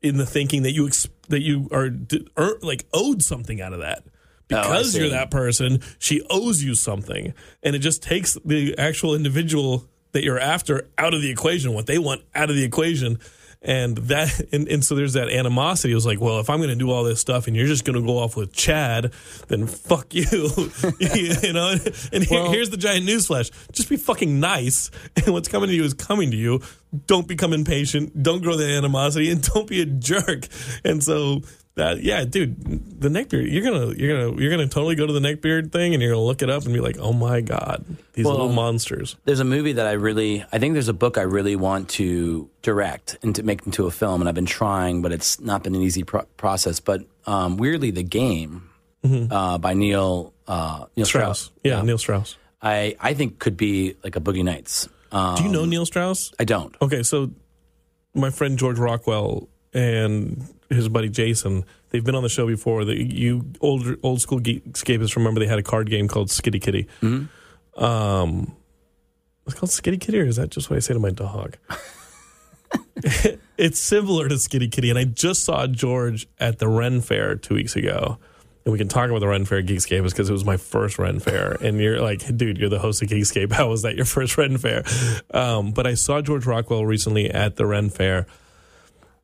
in the thinking that you ex- that you are d- er, like owed something out of that because see. you're that person. She owes you something, and it just takes the actual individual that you're after out of the equation. What they want out of the equation, And that, and, and so there's that animosity. It was like, well, if I'm going to do all this stuff and you're just going to go off with Chad, then fuck you, you know. And here, here's the giant newsflash: just be fucking nice, and what's coming to you is coming to you. Don't become impatient. Don't grow the animosity, and don't be a jerk. And so that, yeah, dude, the neckbeard. You're gonna, you're gonna, you're gonna totally go to the neckbeard thing, and you're gonna look it up and be like, oh my god, these Well, little monsters. There's a movie that I really, I think there's a book I really want to direct and to make into a film, and I've been trying, but it's not been an easy pro- process. But um, weirdly, the game uh, by Neil uh, Neil Strauss, Strauss, yeah, Neil Strauss. I I think could be like a Boogie Nights. Um, Do you know Neil Strauss? I don't. Okay, so my friend George Rockwell and his buddy Jason, they've been on the show before. The, you old old school geekscapists remember they had a card game called Skitty Kitty. Um, it's called Skitty Kitty, or is that just what I say to my dog? it's similar to Skitty Kitty, and I just saw George at the Ren Fair two weeks ago. And we can talk about the Ren Fair Geekscape because it was my first Ren Fair. And you're like, dude, you're the host of Geekscape. How was that your first Ren Fair? Um, but I saw George Rockwell recently at the Ren Fair,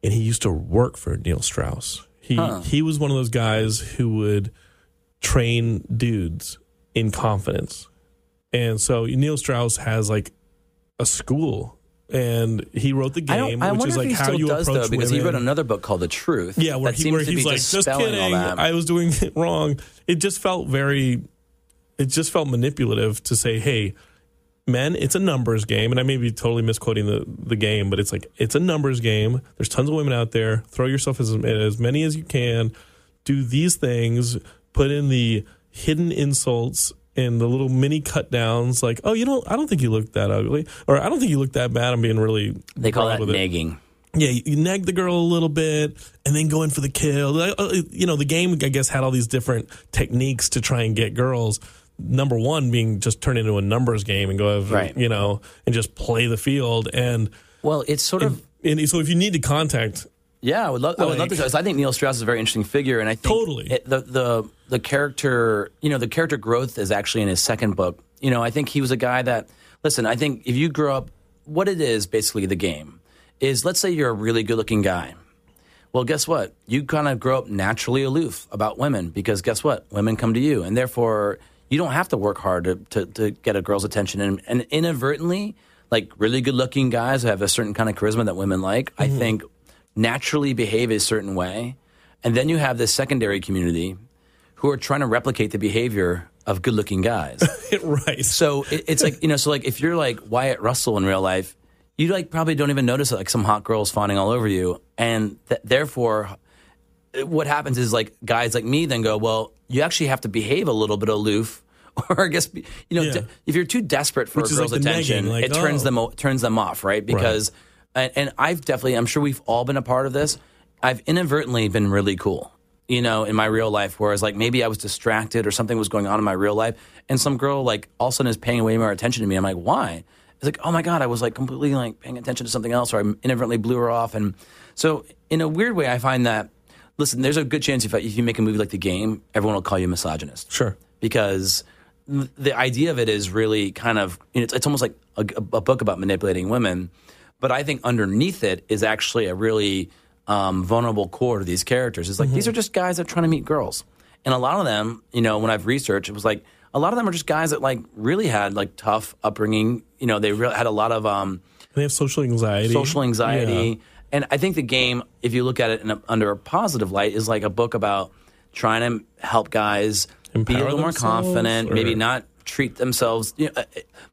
and he used to work for Neil Strauss. He he was one of those guys who would train dudes in confidence. And so Neil Strauss has like a school and he wrote the game, which wonder is like how you does approach though, because he wrote another book called The Truth. Yeah, where, he, where he's like, just kidding. I was doing it wrong. It just felt very, it just felt manipulative to say, hey, men, it's a numbers game. And I may be totally misquoting the, the game, but it's like, it's a numbers game. There's tons of women out there. Throw yourself as, as many as you can. Do these things. Put in the hidden insults and the little mini cut downs like, oh, you don't, I don't think you look that ugly. Or I don't think you look that bad. I'm being really. they call that negging. Yeah, you, you nag the girl a little bit and then go in for the kill. Uh, You know, the game, I guess, had all these different techniques to try and get girls. Number one being just turn into a numbers game and go, have, Right. you know, and just play the field. And, Well, it's sort of. and so if you need to contact, Yeah, I would love. I would love to. Because I think Neil Strauss is a very interesting figure, and I think Totally. it, the the the character, you know, the character growth is actually in his second book. You know, I think he was a guy that. Listen, I think if you grow up, what it is basically the game is. Let's say you're a really good looking guy. Well, guess what? You kind of grow up naturally aloof about women because guess what? Women come to you, and therefore you don't have to work hard to, to, to get a girl's attention. And, and inadvertently, like really good looking guys who have a certain kind of charisma that women like, I mm-hmm. think naturally behave a certain way. And then you have this secondary community who are trying to replicate the behavior of good looking guys. right. So it, it's like you know, so like if you're like Wyatt Russell in real life, you like probably don't even notice like some hot girls fawning all over you, and th- therefore, what happens is like guys like me then go, well, you actually have to behave a little bit aloof, or I guess you know, Yeah. de- if you're too desperate for Which a is like girl's attention, negging, like, it turns oh. them o- turns them off, right? Because, and, and I've definitely, I'm sure we've all been a part of this. I've inadvertently been really cool you know, in my real life. Whereas, like, maybe I was distracted or something was going on in my real life, and some girl, like, all of a sudden is paying way more attention to me. I'm like, why? It's like, oh my God, I was like completely like paying attention to something else, or I inadvertently blew her off. And so, in a weird way, I find that, listen, there's a good chance if, if you make a movie like The Game, everyone will call you a misogynist Sure. because the idea of it is really kind of you know, it's, it's almost like a, a book about manipulating women but i think underneath it is actually a really um, vulnerable core to these characters it's like these are just guys that are trying to meet girls and a lot of them you know when i've researched it was like a lot of them are just guys that like really had like tough upbringing you know they really had a lot of um, They have social anxiety. social anxiety. Yeah. And I think the game, if you look at it in a, under a positive light, is like a book about trying to help guys be a little more confident, maybe not treat themselves. You know, uh,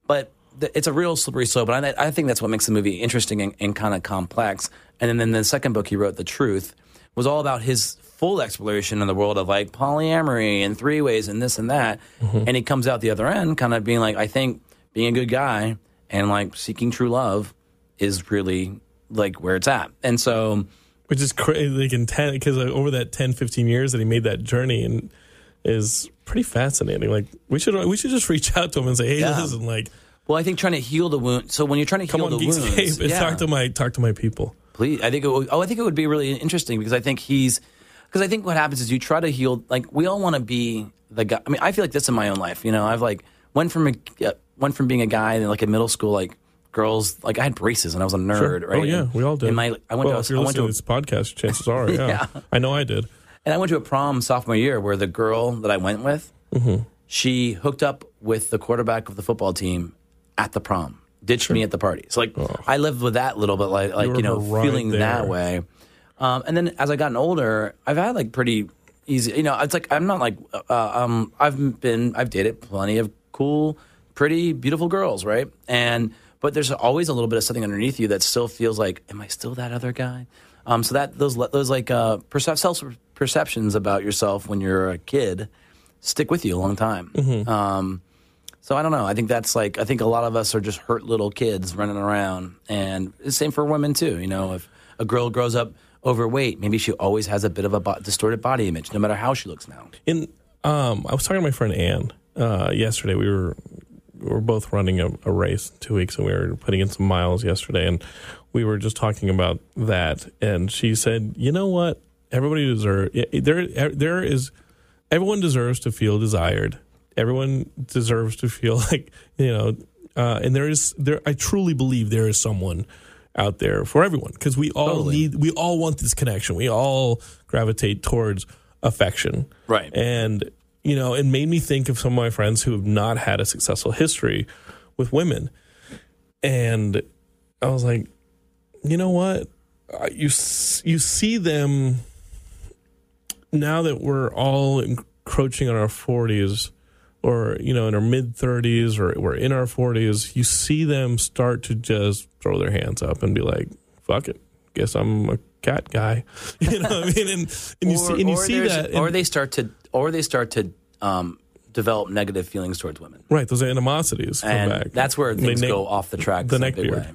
but it's a real slippery slope. And I, I think that's what makes the movie interesting and, and kind of complex. And then, then the second book he wrote, The Truth, was all about his full exploration in the world of like polyamory and three ways and this and that. Mm-hmm. And he comes out the other end kind of being like, I think being a good guy and like seeking true love is really like where it's at. And so, Which is crazy. Like in 10, because over that 10, 15 years that he made that journey and is pretty fascinating. Like, we should we should just reach out to him and say, hey, Yeah. listen, like, well, I think trying to heal the wound. So when you're trying to come heal on, the wounds, Geekscape, yeah. talk to my talk to my people. Please, I think it would, oh, I think it would be really interesting because I think he's because I think what happens is you try to heal. Like we all want to be the guy. I mean, I feel like this in my own life. You know, I've like went from a went from being a guy in like in middle school, like girls like I had braces and I was a nerd, Sure. right? Oh yeah, And- we all did. and my, I went well, to if a, you're I went to listening a, to this podcast, chances are, yeah. Yeah. I know I did. and I went to a prom sophomore year where the girl that I went with, Mm-hmm. she hooked up with the quarterback of the football team at the prom, ditched me at the party. So like I lived with that little bit, like like were you know, ride feeling there. that way. Um, and then as I gotten older, I've had like pretty easy. You know, it's like I'm not like uh, um, I've been I've dated plenty of cool, pretty, beautiful girls, right? And but there's always a little bit of something underneath you that still feels like, am I still that other guy? Um, so that those those like uh, percep- self perceptions about yourself when you're a kid stick with you a long time. Um, so I don't know. I think that's like I think a lot of us are just hurt little kids running around, and same for women too. You know, if a girl grows up overweight, maybe she always has a bit of a bo- distorted body image, no matter how she looks now. In um, I was talking to my friend Ann uh, yesterday. We were we were both running a, a race two weeks, and we were putting in some miles yesterday, and we were just talking about that. And she said, "You know what? Everybody deserves there. There is everyone deserves to feel desired. Everyone deserves to feel like you know. Uh, and there is there. I truly believe there is someone." out there for everyone because we all Totally. need we all want this connection we all gravitate towards affection Right. and you know it made me think of some of my friends who have not had a successful history with women and i was like you know what you you see them now that we're all encroaching on our 40s or you know in our mid 30s or we're in our 40s you see them start to just throw their hands up and be like fuck it guess i'm a cat guy you know what i mean and, and you see and you see that or and- they start to, or they start to um, develop negative feelings towards women, right those animosities come and back that's where They things neck- go off the track. the neck beard. way.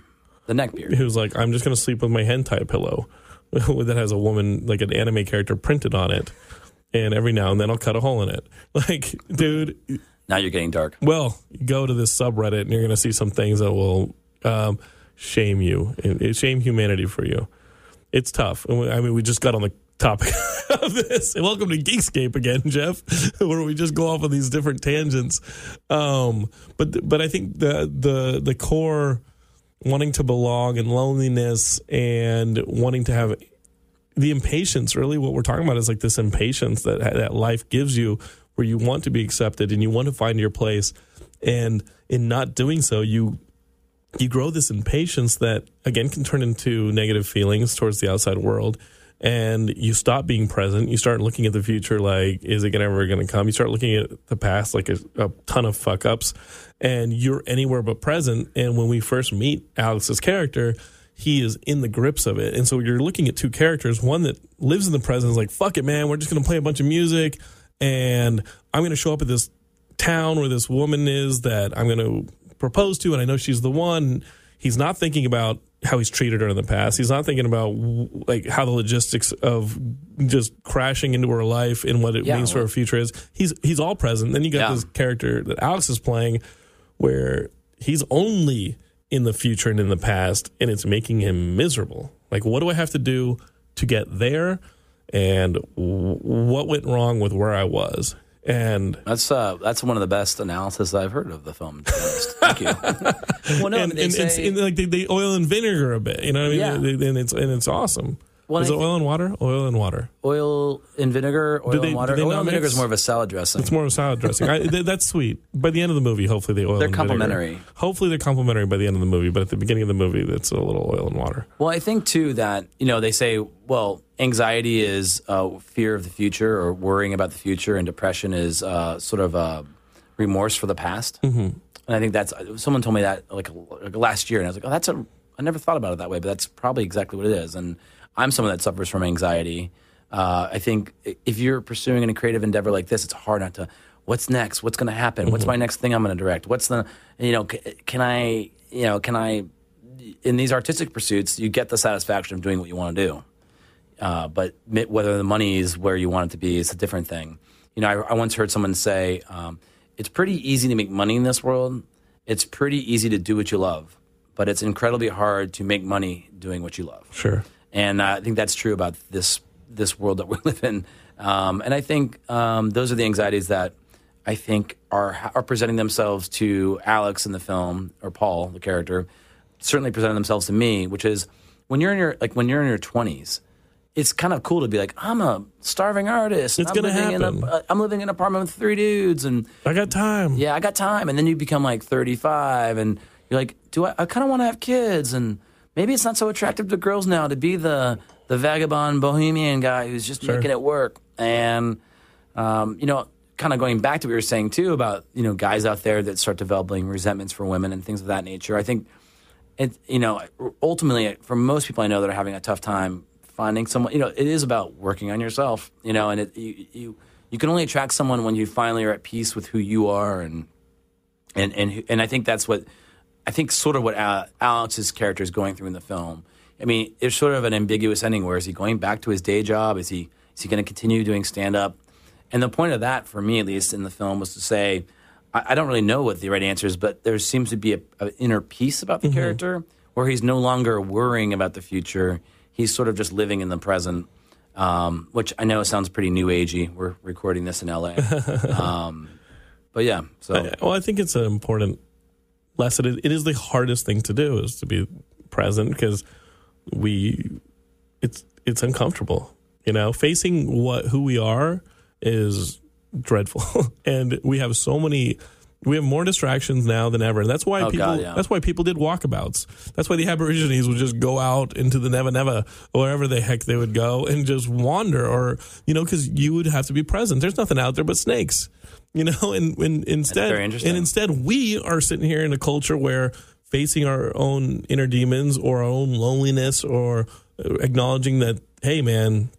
The neck beard. who's like, I'm just going to sleep with my hentai pillow that has a woman, like an anime character printed on it. And every now and then I'll cut a hole in it. Like, dude, Now you're getting dark. well, go to this subreddit and you're going to see some things that will um, shame you, and- and shame humanity for you. It's tough. I mean, we just got on the topic of this. And welcome to Geekscape again, Jeff, where we just go off on these different tangents. Um, but but I think the the the core wanting to belong and loneliness and wanting to have the impatience really what we're talking about is like this impatience that that life gives you where you want to be accepted and you want to find your place. And in not doing so you you grow this impatience that again can turn into negative feelings towards the outside world. And you stop being present. You start looking at the future like is it ever going to come? You start looking at the past like a, a ton of fuck ups and you're anywhere but present. And when we first meet alex's character he is in the grips of it and so you're looking at two characters one that lives in the present is like fuck it man we're just going to play a bunch of music and i'm going to show up at this town where this woman is that I'm going to propose to, and I know she's the one. He's not thinking about how he's treated her in the past. He's not thinking about like how the logistics of just crashing into her life and what it Yeah, means for her future is. He's he's all present. Then you got Yeah. this character that Alex is playing, where he's only in the future and in the past, and it's making him miserable. Like, what do I have to do to get there? And w- what went wrong with where I was? And That's uh, that's one of the best analysis I've heard of the film. To be honest. Thank you. well, no, I and, mean, they and, and- say, and, like they, they oil and vinegar a bit, you know what I mean? Yeah. And it's and it's awesome. Well, is I it oil and water? Oil and water. oil and vinegar, oil they- and water. Oil and vinegar is more of a salad dressing. It's more of a salad dressing. I, th- that's sweet. By the end of the movie, hopefully they oil. They're and complementary. Vinegar. Hopefully they're complementary by the end of the movie. But at the beginning of the movie, it's a little oil and water. Well, I think too that you know they say well, anxiety is uh, fear of the future or worrying about the future, and depression is uh, sort of uh, remorse for the past. Mm-hmm. And I think that's someone told me that like, like last year, and I was like, oh, that's a I never thought about it that way, but that's probably exactly what it is. And I'm someone that suffers from anxiety. Uh, I think if you're pursuing a creative endeavor like this, it's hard not to. What's next? What's going to happen? What's my next thing I'm going to direct? What's the you know? c- Can I you know? Can I in these artistic pursuits, you get the satisfaction of doing what you want to do. Uh, but whether the money is where you want it to be is a different thing. You know, I, I once heard someone say, um, "It's pretty easy to make money in this world. It's pretty easy to do what you love, but it's incredibly hard to make money doing what you love." Sure. And uh, I think that's true about this this world that we live in. Um, and I think um, those are the anxieties that I think are are presenting themselves to Alex in the film or Paul, the character, certainly presented themselves to me, which is when you're in your like when you're in your 20s, it's kind of cool to be like, I'm a starving artist. It's I'm gonna living in happen. a, uh, I'm living in an apartment with three dudes, and I got time. yeah, I got time. And then you become like 35, and you're like, do I? I kind of want to have kids, and maybe it's not so attractive to girls now to be the the vagabond bohemian guy who's just making it work. And um, you know, kind of going back to what you were saying too about you know guys out there that start developing resentments for women and things of that nature. I think it you know ultimately for most people I know that are having a tough time finding someone you know it is about working on yourself you know and it you you, you can only attract someone when you finally are at peace with who you are and and and and I think that's what I think sort of what Al- Alex's character is going through in the film. I mean, it's sort of an ambiguous ending. Where is he going back to his day job? Is he is he going to continue doing stand up? And the point of that, for me at least in the film, was to say, I, I don't really know what the right answer is, but there seems to be a, an inner peace about the character where he's no longer worrying about the future. He's sort of just living in the present, um, which I know sounds pretty new agey. We're recording this in LA, um, but yeah. So Well, I think it's an important lesson. It, it is the hardest thing to do is to be present because we it's it's uncomfortable. You know, facing what who we are is dreadful, and we have so many. We have more distractions now than ever, and that's why Oh, people. God, yeah. That's why people did walkabouts. That's why the Aborigines would just go out into the Never Never, or wherever the heck they would go, and just wander, or you know, because you would have to be present. There's nothing out there but snakes, you know. And when instead, and instead, we are sitting here in a culture where facing our own inner demons or our own loneliness, or uh, acknowledging that, hey, man,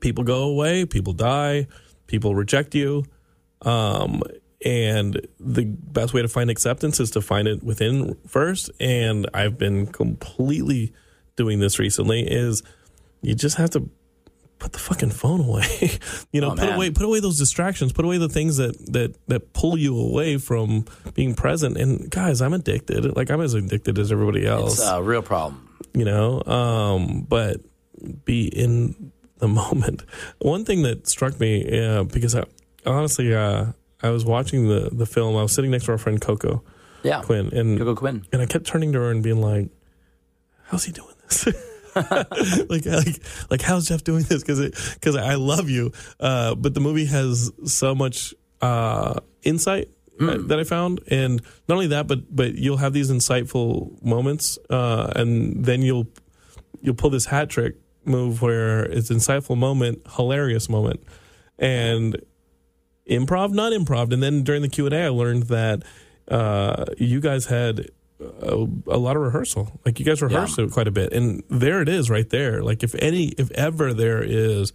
people go away, people die, people reject you. Um, and the best way to find acceptance is to find it within first. And I've been completely doing this recently is you just have to put the fucking phone away. you know, Oh, put man. away put away those distractions, put away the things that that that pull you away from being present. And guys, I'm addicted. Like I'm as addicted as everybody else it's a real problem. you know um but be in the moment one thing that struck me uh, because I, honestly uh i was watching the the film. I was sitting next to our friend coco Yeah, quinn and Coco Quinn. and i kept turning to her and being like how's he doing this? Like like like how's jeff doing this? Because because i love you. Uh but the movie has so much uh insight uh, that i found. And not only that but but you'll have these insightful moments uh and then you'll you'll pull this hat trick move where it's insightful moment hilarious moment. And improv not improv. And then during the q&a i learned that uh, you guys had a, a lot of rehearsal. Like you guys rehearsed it quite a bit. And there it is right there. Like if any if ever there is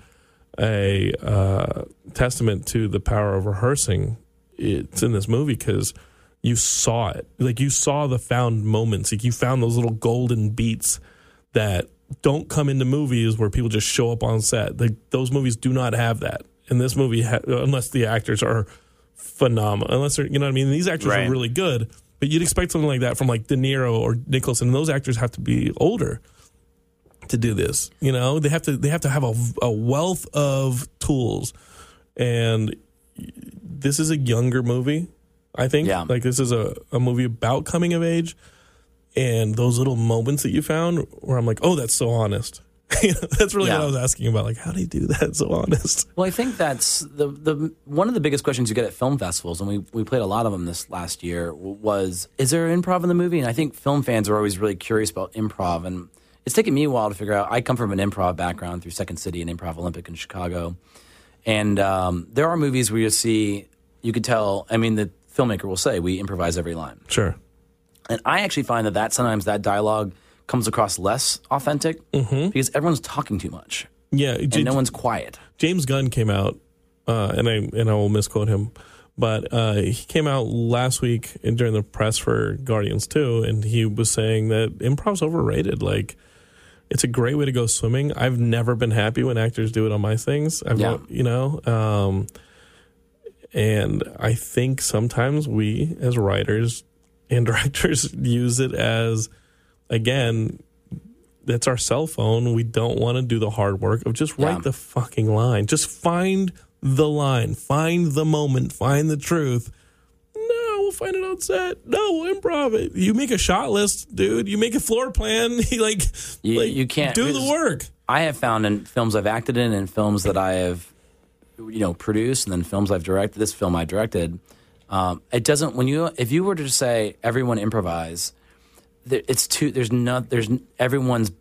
a uh, testament to the power of rehearsing it's in this movie because you saw it. Like you saw the found moments. Like you found those little golden beats that don't come into movies where people just show up on set. Like those movies do not have that and this movie ha- uh, unless the actors are phenomenal unless they're you know what i mean these actors Right. are really good but you'd expect something like that from like de niro or nicholson and those actors have to be older to do this you know they have to they have to have a, a wealth of tools and this is a younger movie i think Yeah. like this is a, a movie about coming of age and those little moments that you found where i'm like oh that's so honest that's really what i was asking about like how do you do that so honest Well, I think that's the the one of the biggest questions you get at film festivals, and we we played a lot of them this last year. Was is there improv in the movie? And I think film fans are always really curious about improv, and it's taken me a while to figure out. I come from an improv background through Second City and Improv Olympic in Chicago, and um, there are movies where you see you could tell. I mean, the filmmaker will say we improvise every line, sure and I actually find that that sometimes that dialogue comes across less authentic because everyone's talking too much yeah and no one's quiet. James Gunn came out, uh, and I and I will misquote him, but uh, he came out last week during the press for Guardians Two, and he was saying that improv's overrated. Like, it's a great way to go swimming. I've never been happy when actors do it on my things. I've, Yeah. you know, um, and I think sometimes we as writers and directors use it as again that's our cell phone. We don't want to do the hard work of just write Yeah. the fucking line. Just find the line, find the moment, find the truth. No, we'll find it on set. No, we'll improv it. You make a shot list, dude. You make a floor plan. like, You- like, you can't- do the work. I have found in films I've acted in and films that I have, you know, produced, and then films I've directed. This film I directed, um, it doesn't. When you, if you were to say everyone improvise, there, it's too. There's not. There's everyone's.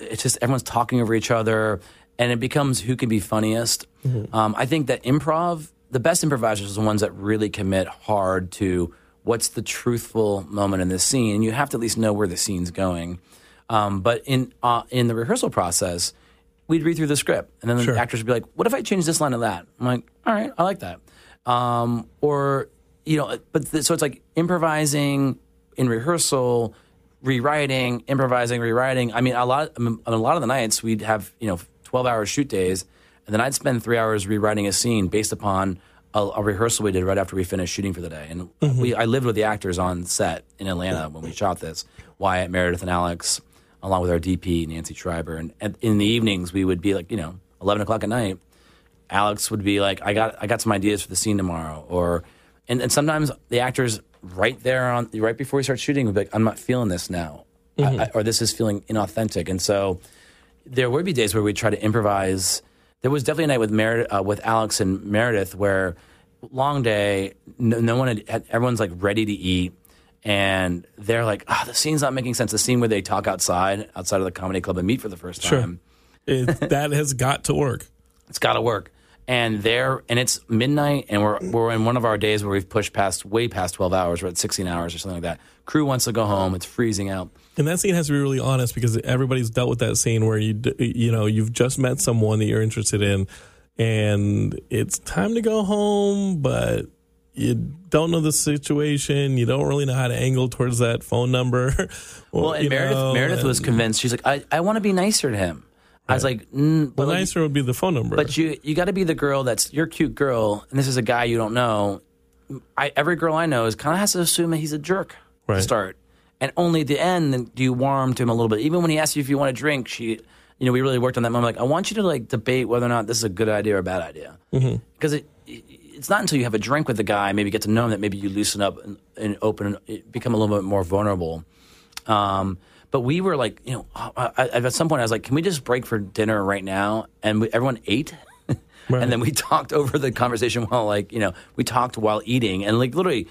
It's just everyone's talking over each other, and it becomes who can be funniest. Um, I think that improv, the best improvisers are the ones that really commit hard to what's the truthful moment in this scene, and you have to at least know where the scene's going. Um, but in uh, in the rehearsal process, we'd read through the script, and then Sure. the actors would be like, "What if I change this line to that?" I'm like, "All right, I like that." Um, or you know, but th- so it's like improvising in rehearsal, rewriting, improvising, rewriting. I mean, a lot, I mean, a lot of the nights we'd have you know twelve hour shoot days, and then I'd spend three hours rewriting a scene based upon a, a rehearsal we did right after we finished shooting for the day. And mm-hmm. we, I lived with the actors on set in Atlanta when we shot this. Wyatt, Meredith, and Alex, along with our DP Nancy Schreiber. And, and in the evenings, we would be like, you know, eleven o'clock at night. Alex would be like, I got I got some ideas for the scene tomorrow, or and, and sometimes the actors right there on right before we start shooting would be like, I'm not feeling this now, I, I, or this is feeling inauthentic, and so there would be days where we'd try to improvise. There was definitely a night with Meredith, uh, with Alex and Meredith where long day, no, no one had, had everyone's like ready to eat. And they're like, ah, the scene's not making sense. The scene where they talk outside, outside of the comedy club and meet for the first Sure. time It, that has got to work. it's got to work. And there, and it's midnight, and we're we're in one of our days where we've pushed past way past twelve hours. We're at sixteen hours or something like that. Crew wants to go home. It's freezing out. And that scene has to be really honest because everybody's dealt with that scene where you you know you've just met someone that you're interested in, and it's time to go home, but you don't know the situation. You don't really know how to angle towards that phone number. Or, Well, and Meredith know, Meredith was convinced. She's like, I, I want to be nicer to him. I was like, mm, but Well, like, nicer would be the phone number. But you you got to be the girl that's you're cute girl, and this is a guy you don't know. I, every girl I know is kind of has to assume that he's a jerk Right. to start, and only at the end then do you warm to him a little bit. Even when he asks you if you want a drink, she, you know, we really worked on that moment. Like, I want you to like debate whether or not this is a good idea or a bad idea, because it, it it's not until you have a drink with the guy, maybe get to know him, that maybe you loosen up and, and open, and become a little bit more vulnerable. Um, but we were like, you know, I, I, at some point I was like, can we just break for dinner right now? And we, everyone ate. Right. And then we talked over the conversation while, like, you know, we talked while eating. And, like, literally,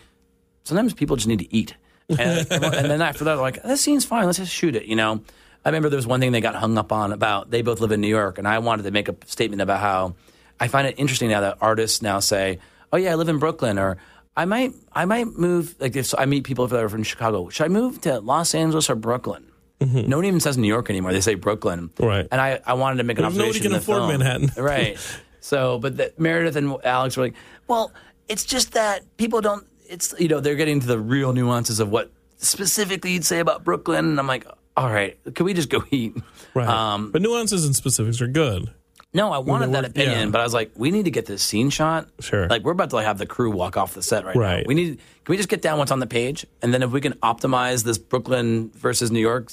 sometimes people just need to eat. And, and then after that, like, this scene's fine. Let's just shoot it, you know? I remember there was one thing they got hung up on about they both live in New York. And I wanted to make a statement about how I find it interesting now that artists now say, oh, yeah, I live in Brooklyn. Or I might, I might move, like, if I meet people that are from Chicago, should I move to Los Angeles or Brooklyn? No one even says New York anymore. They say Brooklyn. Right. And I, I wanted to make an nobody observation. can afford film. Manhattan. right. So, but the, Meredith and Alex were like, well, it's just that people don't, it's, you know, they're getting to the real nuances of what specifically you'd say about Brooklyn. And I'm like, all right, can we just go eat? right. Um, but nuances and specifics are good. No, I wanted that opinion, yeah. but I was like, we need to get this scene shot. Sure. Like, we're about to like, have the crew walk off the set right, now. We need, can we just get down what's on the page? And then if we can optimize this Brooklyn versus New York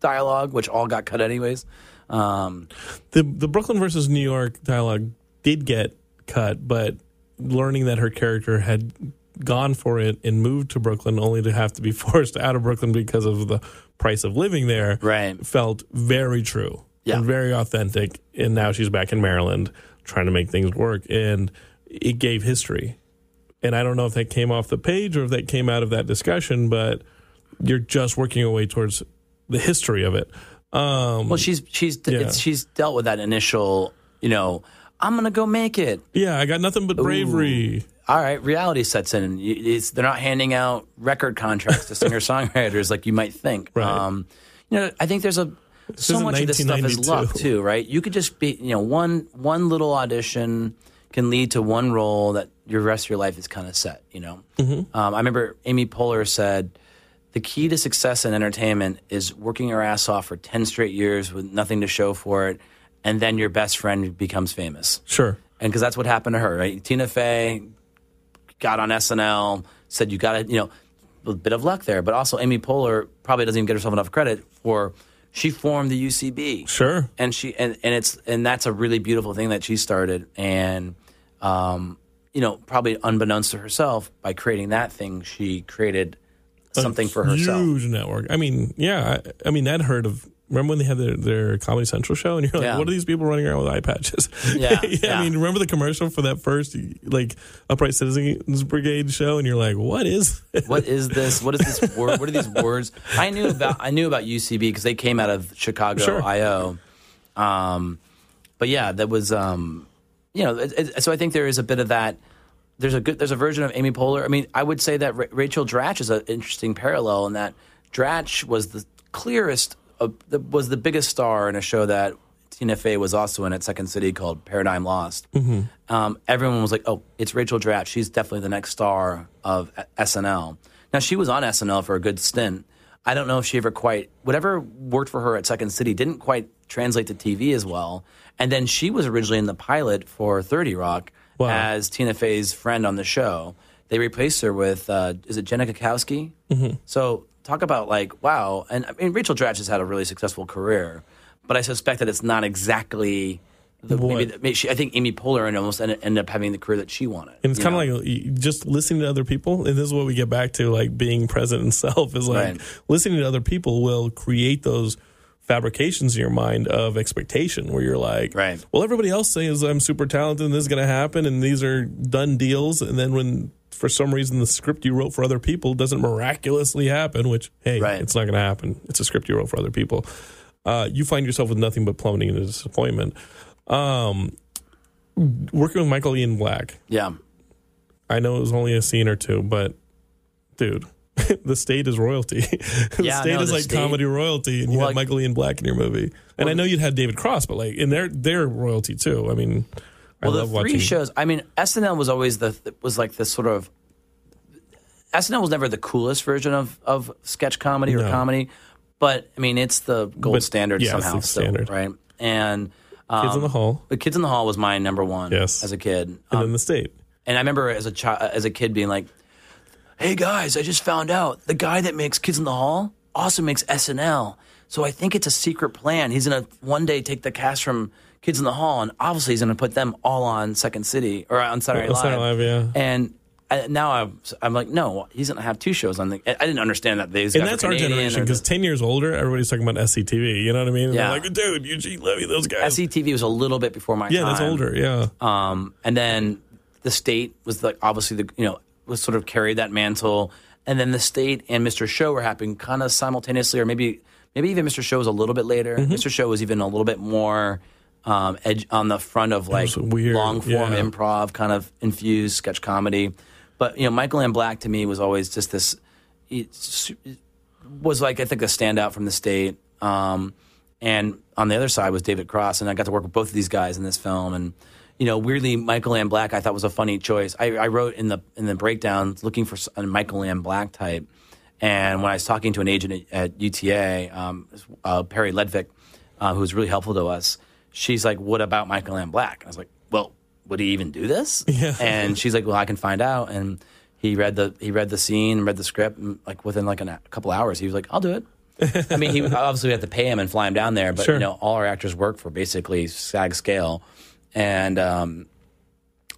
dialogue, which all got cut anyways. Um, the the Brooklyn versus New York dialogue did get cut, but learning that her character had gone for it and moved to Brooklyn only to have to be forced out of Brooklyn because of the price of living there Right. felt very true Yeah. and very authentic and now she's back in Maryland trying to make things work and it gave history and I don't know if that came off the page or if that came out of that discussion but you're just working your way towards the history of it um, Well, she's she's Yeah. it's, she's dealt with that initial, you know, I'm gonna go make it. yeah I got nothing but bravery All right, reality sets in. It's, they're not handing out record contracts to singer songwriters like you might think. Right. Um, you know, I think there's a so much of this stuff is luck too, right? You could just be, you know, one one little audition can lead to one role that your rest of your life is kind of set. You know, Mm-hmm. um, I remember Amy Poehler said. The key to success in entertainment is working your ass off for 10 straight years with nothing to show for it, and then your best friend becomes famous. sure And because that's what happened to her, right? Tina Fey got on SNL, said you got to, you know, a bit of luck there, but also Amy Poehler probably doesn't even get herself enough credit for she formed the UCB, Sure. and she and, and it's and that's a really beautiful thing that she started, and um, you know, probably unbeknownst to herself, by creating that thing, she created something for herself. Huge network. I mean, yeah. I, I mean, I'd heard of. Remember when they had their, their Comedy Central show, and you're like, Yeah. "What are these people running around with eye patches?" Yeah, yeah. I mean, remember the commercial for that first like Upright Citizens Brigade show, and you're like, "What is?" what is this? What is this word? What are these words? I knew about I knew about UCB because they came out of Chicago Sure. IO. Um, but yeah, that was um, you know. It, it, so I think there is a bit of that. There's a good. There's a version of Amy Poehler. I mean, I would say that Ra- Rachel Dratch is an interesting parallel in that Dratch was the clearest, uh, the, was the biggest star in a show that Tina Fey was also in at Second City called Paradigm Lost. Um, everyone was like, "Oh, it's Rachel Dratch. She's definitely the next star of SNL." Now she was on SNL for a good stint. I don't know if she ever quite whatever worked for her at Second City didn't quite translate to TV as well. And then she was originally in the pilot for Thirty Rock Wow. as Tina Fey's friend on the show. They replaced her with uh, is it Jenna Krakowski? Mm-hmm. So talk about like wow. And I mean Rachel Dratch has had a really successful career, but I suspect that it's not exactly. The, maybe, maybe she, I think Amy Poehler and almost ended, ended up having the career that she wanted. And it's kind of like just listening to other people, and this is what we get back to, like being present in self is like Right. listening to other people will create those fabrications in your mind of expectation where you're like, Right. well, everybody else says I'm super talented and this is going to happen and these are done deals. And then when for some reason the script you wrote for other people doesn't miraculously happen, which, hey, Right. it's not going to happen. It's a script you wrote for other people. Uh, you find yourself with nothing but plummeting into disappointment. Um, working with Michael Ian Black, yeah. I know it was only a scene or two, but dude, the state is royalty. the Yeah, state no, is the like state- comedy royalty, and you Well, like- Michael Ian Black in your movie. And I know you'd had David Cross, but like, and they're they're royalty too. I mean, I Well, the three watching. shows. I mean, SNL was always the was like this sort of. SNL was never the coolest version of of sketch comedy or comedy, but I mean, it's the gold But, standard yeah, it's somehow, the still, standard. right? And um, Kids in the Hall, but Kids in the Hall was my number one Yes. as a kid. and Um, then the state. and I remember as a child, as a kid, being like, "Hey guys, I just found out the guy that makes Kids in the Hall also makes SNL. So I think it's a secret plan. He's gonna one day take the cast from Kids in the Hall, and obviously he's gonna put them all on Second City or on Saturday Night Saturday Live. Live, yeah. And I, now I'm, I'm like, no, he's gonna have two shows on the. I didn't understand that. These And that's our Canadian generation because ten years older, everybody's talking about SCTV. You know what I mean? And Yeah. Like, dude, Eugene Levy, those guys. SCTV was a little bit before my time. yeah, time. that's older. Yeah, Um, and then the state was like obviously the you know was sort of carried that mantle, and then the state and Mr. Show were happening kind of simultaneously, or maybe maybe even Mr. Show was a little bit later. Mm-hmm. Mr. Show was even a little bit more um, edge on the front of like long form yeah. improv, kind of infused sketch comedy. But you know, Michael Ian Black to me was always just this. he was like I think a standout from the state. Um, and on the other side was David Cross, and I got to work with both of these guys in this film. And you know, weirdly, Michael Ian Black I thought was a funny choice. I, I wrote in the in the breakdown looking for a Michael Ian Black type, and when I was talking to an agent at, at UTA, um, uh, Perry Ledvick, uh, who was really helpful to us, she's like, "What about Michael Ian Black?" I was like, "Well, would he even do this?" Yeah. And she's like, "Well, I can find out." And he read the he read the scene, read the script, and like within like an, a couple hours, he was like, "I'll do it." I mean, he obviously we have to pay him and fly him down there, but Sure. you know, all our actors work for basically SAG scale, and um,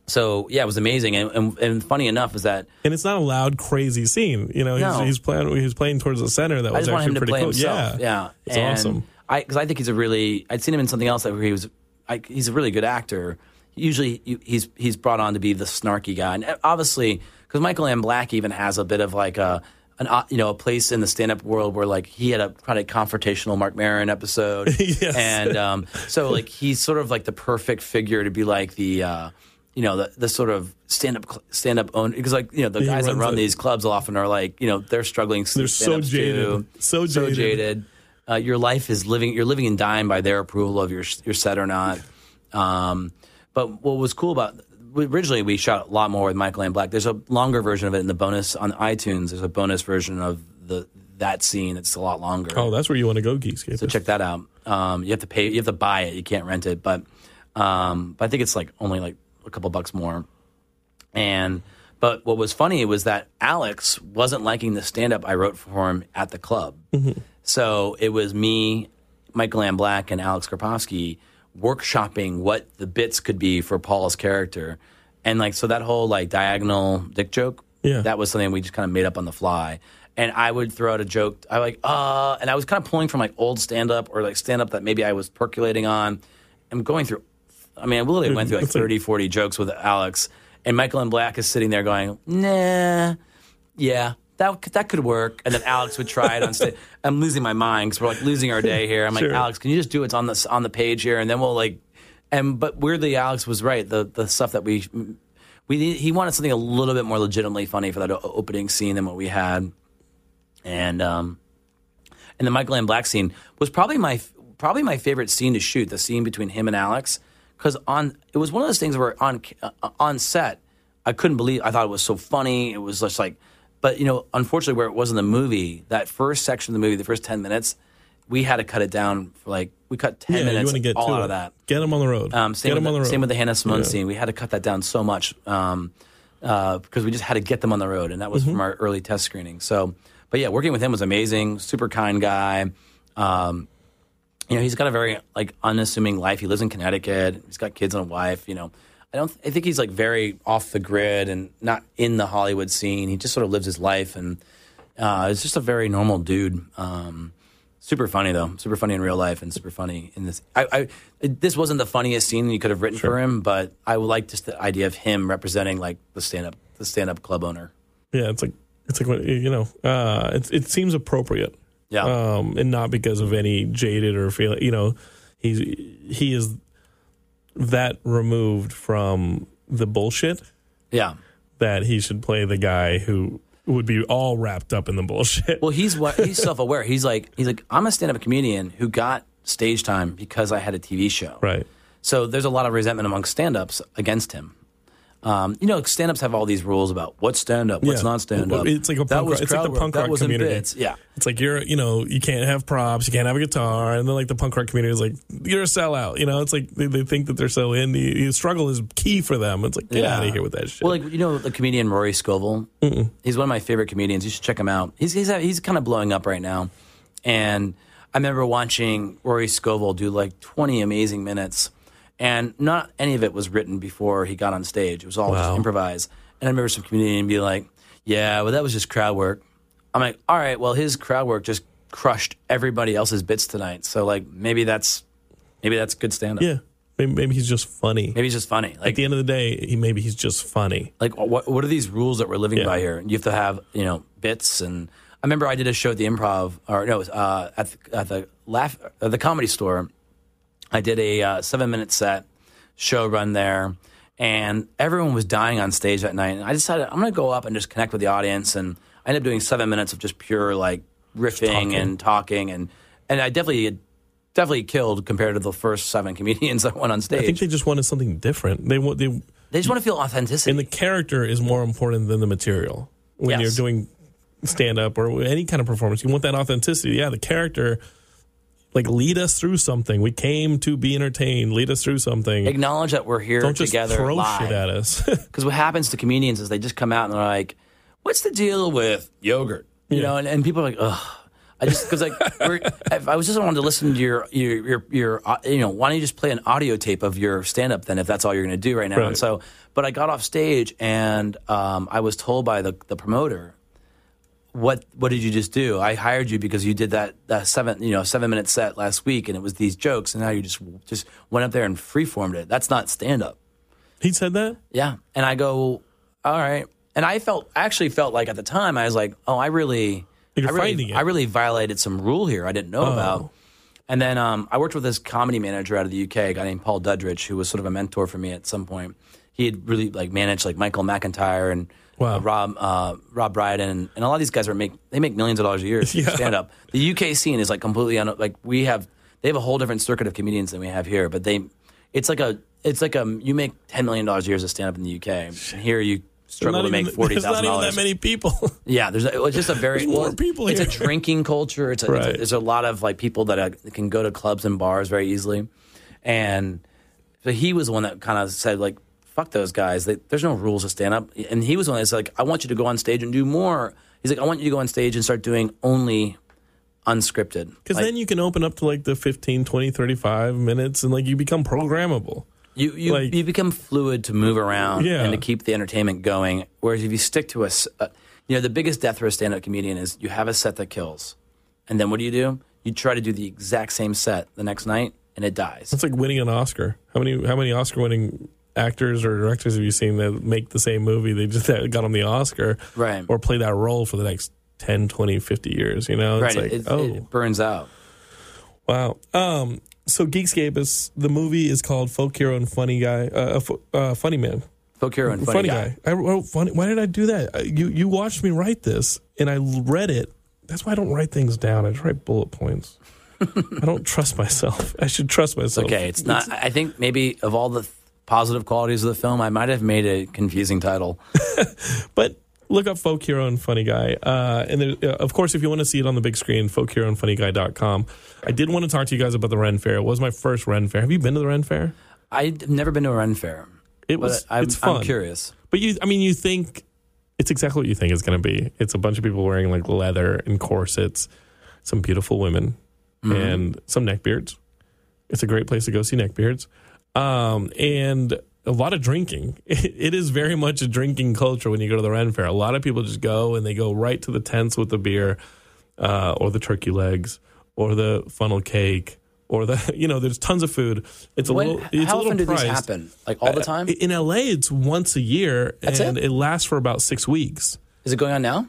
so yeah, it was amazing. And, and, and funny enough is that and it's not a loud, crazy scene. You know, he's, No. he's playing he's playing towards the center. That was actually pretty cool. himself. Yeah, it's and awesome. I because I think he's a really I'd seen him in something else that where he was I, he's a really good actor. Usually you- he's he's brought on to be the snarky guy, and obviously because Michael Ian Black even has a bit of like a an uh, you know a place in the stand up world where like he had a kind of confrontational Marc Maron episode, Yes. and um, so like he's sort of like the perfect figure to be like the. Uh, you know the, the sort of stand up stand up own because like you know the He guys that run it. these clubs often are like you know they're struggling They're so jaded. So jaded. jaded. Uh, your life is living. You're living and dying by their approval of your your set or not. Um, but what was cool about originally we shot a lot more with Michael Ian Black. There's a longer version of it in the bonus on iTunes. There's a bonus version of the that scene. It's a lot longer. Oh, that's where you want to go, Geekscape. So check that out. Um, you have to pay. You have to buy it. You can't rent it. But um, but I think it's like only like a couple bucks more. And but what was funny was that Alex wasn't liking the stand up I wrote for him at the club. So it was me, Michael Ian Black, and Alex Karpovsky workshopping what the bits could be for Paul's character. and like so that whole like diagonal dick joke, Yeah. that was something we just kind of made up on the fly. And I would throw out a joke. I like uh, and I was kind of pulling from like old stand up or like stand up that maybe I was percolating on. I'm going through. I mean, I literally went through like It's 30, 40 jokes with Alex, and Michael Ian Black is sitting there going, "Nah, yeah, that that could work." And then Alex would try it on stage. I'm losing my mind because we're like losing our day here. I'm like, Sure. Alex, can you just do what's on the on the page here, and then we'll like. And but weirdly, Alex was right. The the stuff that we we he wanted something a little bit more legitimately funny for that opening scene than what we had, and um, and the Michael Ian Black scene was probably my probably my favorite scene to shoot. The scene between him and Alex, because on it was one of those things where on uh, on set, I couldn't believe. I thought it was so funny. It was just like, but you know, unfortunately, where it was in the movie, that first section of the movie, the first ten minutes, we had to cut it down for like we cut ten yeah, you minutes to get all out it. of that. Get him on the road. Um, same, get with the same with the Hannah Simone Yeah. scene. We had to cut that down so much um, uh, because we just had to get them on the road, and that was Mm-hmm. from our early test screening. So, but yeah, working with him was amazing. Super kind guy. Um, you know, he's got a very like unassuming life. He lives in Connecticut. He's got kids and a wife. You know, don't. I think he's like very off the grid and not in the Hollywood scene. He just sort of lives his life, and uh, is just a very normal dude. Um, super funny though, super funny in real life, and super funny in this. I, I this wasn't the funniest scene you could have written for him, but I would like just the idea of him representing like the stand up, the stand up club owner. Yeah, it's like it's like you know, uh, it it seems appropriate. Yeah. um, and not because of any jaded or feel. You know, he's he is that removed from the bullshit Yeah. that he should play the guy who would be all wrapped up in the bullshit. Well, he's what he's self aware. He's like he's like I'm a stand up comedian who got stage time because I had a TV show. right. So there's a lot of resentment among stand ups against him. Um, you know, stand ups have all these rules about what's stand up, what's Yeah. not stand up. It's like a punk rock, it's like the punk rock community. bits. Yeah. It's like you're, you know, you can't have props, you can't have a guitar, and then like the punk rock community is like you're a sellout. You know, it's like they, they think that they're so in. The, the struggle is key for them. It's like get Yeah. out of here with that shit. Well, like you know the comedian Rory Scovel. He's one of my favorite comedians. You should check him out. He's he's he's kind of blowing up right now, and I remember watching Rory Scovel do like 20 amazing minutes, and not any of it was written before he got on stage. It was all just improvised. And I remember some comedian be like, "Yeah, well, that was just crowd work." I'm like, "All right, well, his crowd work just crushed everybody else's bits tonight. So like maybe that's maybe that's good stand up. yeah, maybe, maybe he's just funny. Maybe he's just funny. Like At the end of the day, he maybe he's just funny. like what what are these rules that we're living Yeah. by here? You have to have you know bits and I remember I did a show at the Improv or no uh, at the, at the laugh at the Comedy Store. I did a uh, seven minute set show run there, and everyone was dying on stage that night. And I decided I'm going to go up and just connect with the audience, and I ended up doing seven minutes of just pure like riffing talking. and talking, and and I definitely definitely killed compared to the first seven comedians that went on stage. I think they just wanted something different. They want they they just want to feel authenticity. and the character is more important than the material when Yes. you're doing stand up or any kind of performance. You want that authenticity. Yeah, the character like lead us through something. We came to be entertained. Lead us through something. Acknowledge that we're here together. Don't just together throw live. shit at us. Because what happens to comedians is they just come out and they're like, "What's the deal with yogurt?" You Yeah. know, and, and people are like, "Ugh." I just because like we're, I was just wanted to listen to your your your, your uh, you know why don't you just play an audio tape of your stand up then if that's all you're going to do right now Right. and so but I got off stage and um, I was told by the the promoter what what did you just do I hired you because you did that that seven you know seven minute set last week and it was these jokes and now you just just went up there and freeformed it that's not stand up he said that. yeah. And I go, all right. And I felt, I actually felt like at the time, I was like, oh, I really, You're I really. I really violated some rule here I didn't know about. And then um, I worked with this comedy manager out of the UK, a guy named Paul Duddridge, who was sort of a mentor for me at some point. He had really like managed like Michael McIntyre and Wow. Rob uh, Rob Brydon, and, and a lot of these guys are make they make millions of dollars a year Yeah. stand up. The UK scene is like completely un, like we have they have a whole different circuit of comedians than we have here, but they it's like a it's like a you make ten million dollars a year as a stand up in the UK, and here you struggle to make forty There's not even that many people. Yeah, there's a, it's just a very There's more people It's a drinking culture. It's a, it's a- there's a lot of like people that uh, can go to clubs and bars very easily, and so he was the one that kind of said like, "Fuck those guys. They, there's no rules to stand up." And he was one that's like, "I want you to go on stage and do more." He's like, "I want you to go on stage and start doing only unscripted." Because Like, then you can open up to like the 15, 20, 35 minutes and like you become programmable. You you, Like- you become fluid to move around Yeah. and to keep the entertainment going. Whereas if you stick to a, uh, you know, the biggest death for a stand-up comedian is you have a set that kills, and then what do you do? You try to do the exact same set the next night, and it dies. It's like winning an Oscar. How many how many Oscar winning actors or directors have you seen that make the same movie? They just got on the Oscar, Right. Or play that role for the next 10, 20, 50 years. You know, right, it's like it, oh it burns out. wow. Um, so Geekscape is the movie is called Folk Hero and Funny Guy, uh, uh, Funny Man, Folk hero and funny, guy. I wrote funny. Why did I do that? Uh, You you watched me write this, and I read it. That's why I don't write things down. I just write bullet points. I don't trust myself. I should trust myself. Okay, it's not. I think maybe of all the th- positive qualities of the film, I might have made a confusing title. But look up Folk Hero and Funny Guy. Uh, and there, uh, of course, if you want to see it on the big screen, folkheroandfunnyguy.com. I did want to talk to you guys about the Ren Fair. It was my first Ren Fair. Have you been to the Ren Fair? I've never been to a Ren fair, It was. I'm, it's fun. I'm curious. But you, I mean, you think it's exactly what you think it's going to be. It's a bunch of people wearing like leather and corsets, some beautiful women, and some neckbeards. It's a great place to go see neckbeards, um, and a lot of drinking. it is very much a drinking culture when you go to the Ren Fair. A lot of people just go and they go right to the tents with the beer, uh, or the turkey legs, or the funnel cake. Or the you know, there's tons of food. It's a When, little. It's a how little often do these happen? Like all the time? In LA, it's once a year, That's and it? it? lasts for about six weeks. Is it going on now?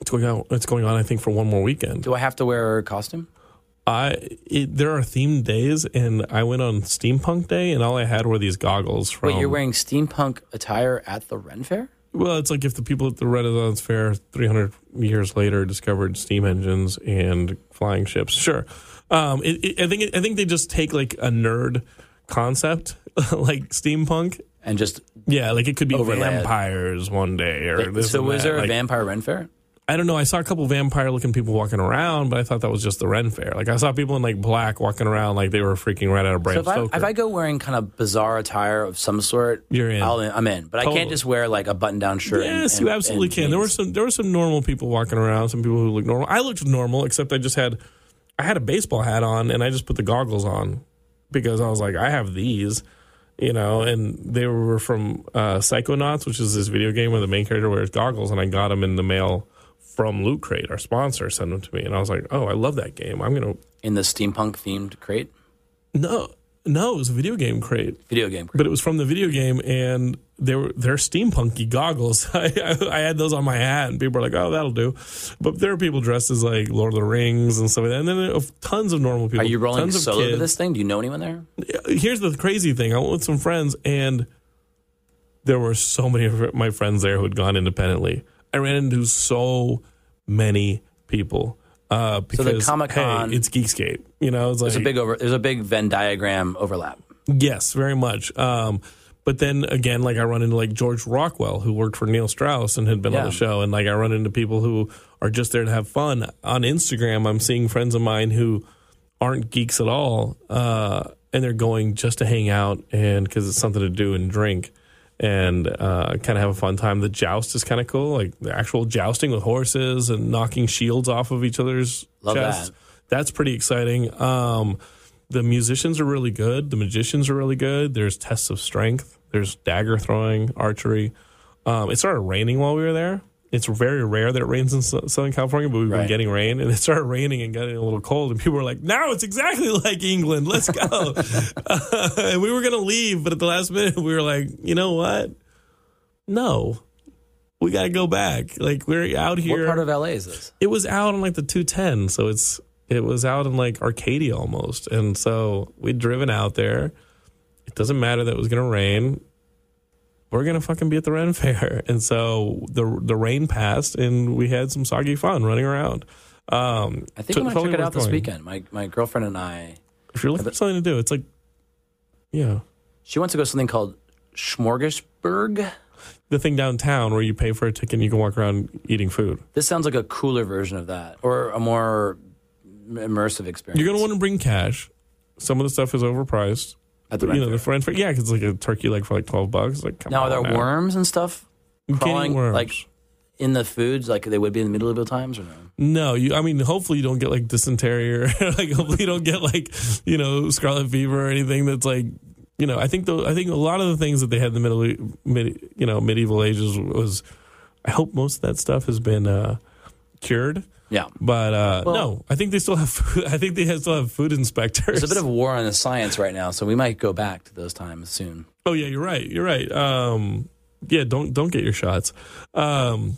It's going on. It's going on. I think for one more weekend. Do I have to wear a costume? I it, there are themed days, and I went on Steampunk Day, and all I had were these goggles from. Wait, you're wearing steampunk attire at the Ren Fair? Well, it's like if the people at the Renaissance Fair 300 years later discovered steam engines and flying ships. Sure, um, it, it, I think it, I think they just take like a nerd concept like steampunk. And just Yeah, like it could be Overlay it. vampires one day, or this so was that. there a Like, vampire Ren Fair? I don't know. I saw a couple vampire looking people walking around, but I thought that was just the Ren Fair. Like I saw people in like black walking around like they were freaking right out of Bram So if I, Stoker. if I go wearing kind of bizarre attire of some sort, You're in. I'll, I'm in. But I can't just wear like a button-down shirt. yes, and- you absolutely can. There were some there were some normal people walking around. Some people who looked normal. I looked normal, except I just had I had a baseball hat on and I just put the goggles on because I was like, I have these, you know. And they were from uh, Psychonauts, which is this video game where the main character wears goggles, and I got them in the mail from Loot Crate, our sponsor, sent them to me, and I was like, oh, I love that game. I'm gonna in the steampunk themed crate, no. No, it was a video game crate. video game. Crate. but it was from the video game, and they were they're steampunky goggles. I, I, I had those on my hat, and people were like, "Oh, that'll do." But there are people dressed as like Lord of the Rings and stuff like that, and then were tons of normal people. Are you rolling tons of solo to this thing? Do you know anyone there? Here's the crazy thing: I went with some friends, and there were so many of my friends there who had gone independently. I ran into so many people. Uh, because the Comic-Con- hey, it's Geekscape. You know, it's like There's a big over. There's a big Venn diagram overlap. Yes, very much. Um, but then again, like I run into like George Rockwell, who worked for Neil Strauss and had been on the show, and like I run into people who are just there to have fun. On Instagram, I'm seeing friends of mine who aren't geeks at all, uh, and they're going just to hang out and because it's something to do and drink. And uh, kind of have a fun time. The joust is kind of cool, like the actual jousting with horses and knocking shields off of each other's Love chests. that. That's pretty exciting. Um, the musicians are really good. The magicians are really good. There's tests of strength. There's dagger throwing, archery. Um, it started raining while we were there. It's very rare that it rains in Southern California, but we've been getting rain, and it started raining and getting a little cold. And people were like, "Now it's exactly like England. Let's go." and we were gonna leave, but at the last minute, we were like, "You know what? No, we got to go back. Like we're out here." What part of LA is this? it was out on like the 210 so it's it was out in like arcadia almost and so we'd driven out there it doesn't matter that it was gonna rain we're gonna fucking be at the ren fair and so the the rain passed and we had some soggy fun running around um I think so I'm gonna totally check it out this weekend. My my girlfriend and I. if you're looking for something to do it's like yeah She wants to go to something called Smorgasburg. the thing downtown where you pay for a ticket and you can walk around eating food This sounds like a cooler version of that, or a more immersive experience. you're gonna want to bring cash some of the stuff is overpriced at the you know the. Ren Fair, yeah, 'cause it's like a turkey leg for like twelve bucks. Like, come Now, are on there now. worms and stuff You can't eat crawling worms. like in the foods, like they would be in the medieval times, or no? No, you. I mean, hopefully you don't get like dysentery or like hopefully you don't get like you know scarlet fever or anything that's like you know, I think the I think a lot of the things that they had in the middle, mid, you know, medieval ages was. I hope most of that stuff has been uh, cured. Yeah. But uh, Well- no, I think they still have. Food, I think they still have food inspectors. There's a bit of a war on the science right now, so we might go back to those times soon. Oh yeah, you're right. You're right. Um, yeah, don't don't get your shots. Um,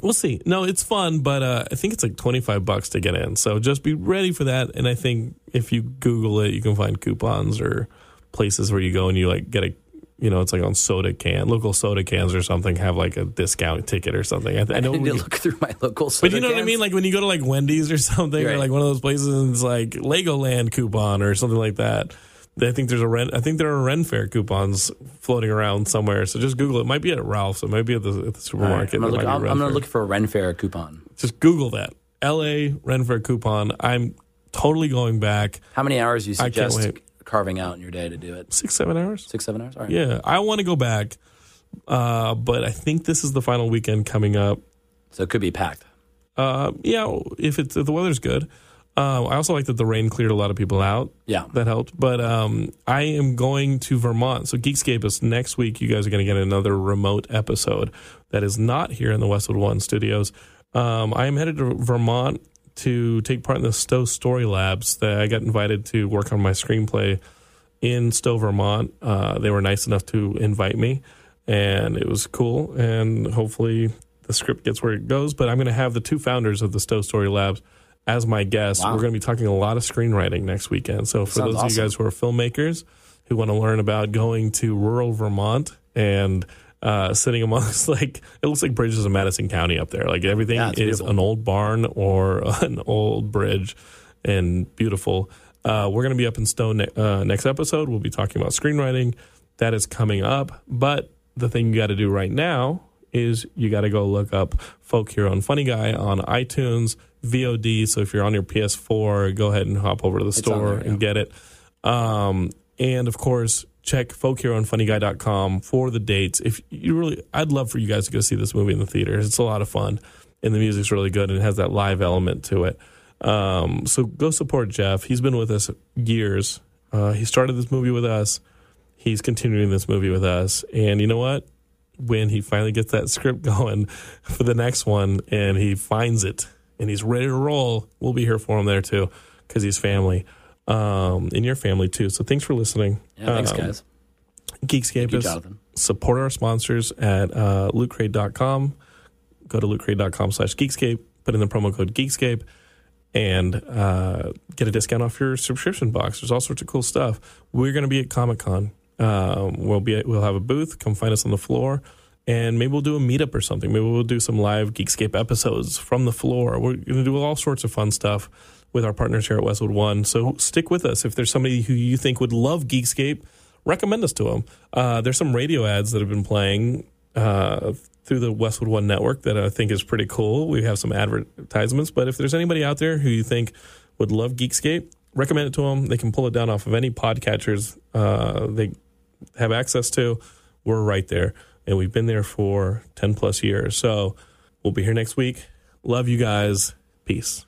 we'll see. No, it's fun, but uh, I think it's like 25 bucks to get in. So just be ready for that. And I think if you Google it, you can find coupons or places where you go and you like get a, you know, it's like on soda can, local soda cans or something have like a discount ticket or something. I, th- I I know. need to look through my local. Soda But you know what I mean? Like when you go to like Wendy's or something, or like one of those places, and it's like Legoland coupon or something like that. I think there's a rent. I think there are Ren Fair coupons floating around somewhere. So just Google it. It might be at Ralph's. It might be at the, at the All right, supermarket. I'm gonna, look, I'm, I'm gonna look for a Ren Fair coupon. Just Google that. L.A. Ren Fair coupon. I'm totally going back How many hours do you I can't suggest wait. Carving out in your day to do it? six, seven hours. Six, seven hours. All right. Yeah, I want to go back, uh, but I think this is the final weekend coming up. So it could be packed. Uh, yeah, if it's if the weather's good. Uh, I also like that the rain cleared a lot of people out. Yeah. that helped. But um, I am going to Vermont. So Geekscape is next week. You guys are going to get another remote episode that is not here in the Westwood One studios. Um, I am headed to Vermont to take part in the Stowe Story Labs. That I got invited to work on my screenplay in Stowe, Vermont. Uh, they were nice enough to invite me, and it was cool. And hopefully, the script gets where it goes. But I'm going to have the two founders of the Stowe Story Labs as my guests. Wow. We're going to be talking a lot of screenwriting next weekend. So for Sounds those of you guys who are filmmakers who want to learn about going to rural Vermont and uh, sitting amongst like it looks like bridges in Madison County up there. Like everything Yeah, is beautiful. an old barn or an old bridge and beautiful. Uh, we're going to be up in Stone ne- uh, next episode. We'll be talking about screenwriting. That is coming up. But the thing you got to do right now is you got to go look up Folk Hero and Funny Guy on iTunes, VOD. So if you're on your PS4, go ahead and hop over to the on store there, yeah. and get it. Um, and of course, check folkheroandfunnyguy.com for the dates. If you really, I'd love for you guys to go see this movie in the theaters. It's a lot of fun, and the music's really good, and it has that live element to it. Um, so go support Jeff. He's been with us years. Uh, he started this movie with us. He's continuing this movie with us, and you know what? When he finally gets that script going for the next one, and he finds it, and he's ready to roll, we'll be here for him there too, because he's family, um, and your family too. So thanks for listening. Yeah, thanks, Um, guys. Geekscape Thank you, Jonathan. support our sponsors at uh, lootcrate.com. Go to lootcrate.com slash geekscape, put in the promo code geekscape, and uh, get a discount off your subscription box. There's all sorts of cool stuff. We're going to be at Comic Con. Um, we'll be at, we'll have a booth. Come find us on the floor, and maybe we'll do a meetup or something. Maybe we'll do some live Geekscape episodes from the floor. We're going to do all sorts of fun stuff with our partners here at Westwood One. So stick with us. If there's somebody who you think would love Geekscape, recommend us to them. Uh, there's some radio ads that have been playing uh, through the Westwood One network that I think is pretty cool. We have some advertisements, but if there's anybody out there who you think would love Geekscape, recommend it to them. They can pull it down off of any podcatchers uh, they have access to. We're right there, and we've been there for 10 plus years. So we'll be here next week. Love you guys. Peace.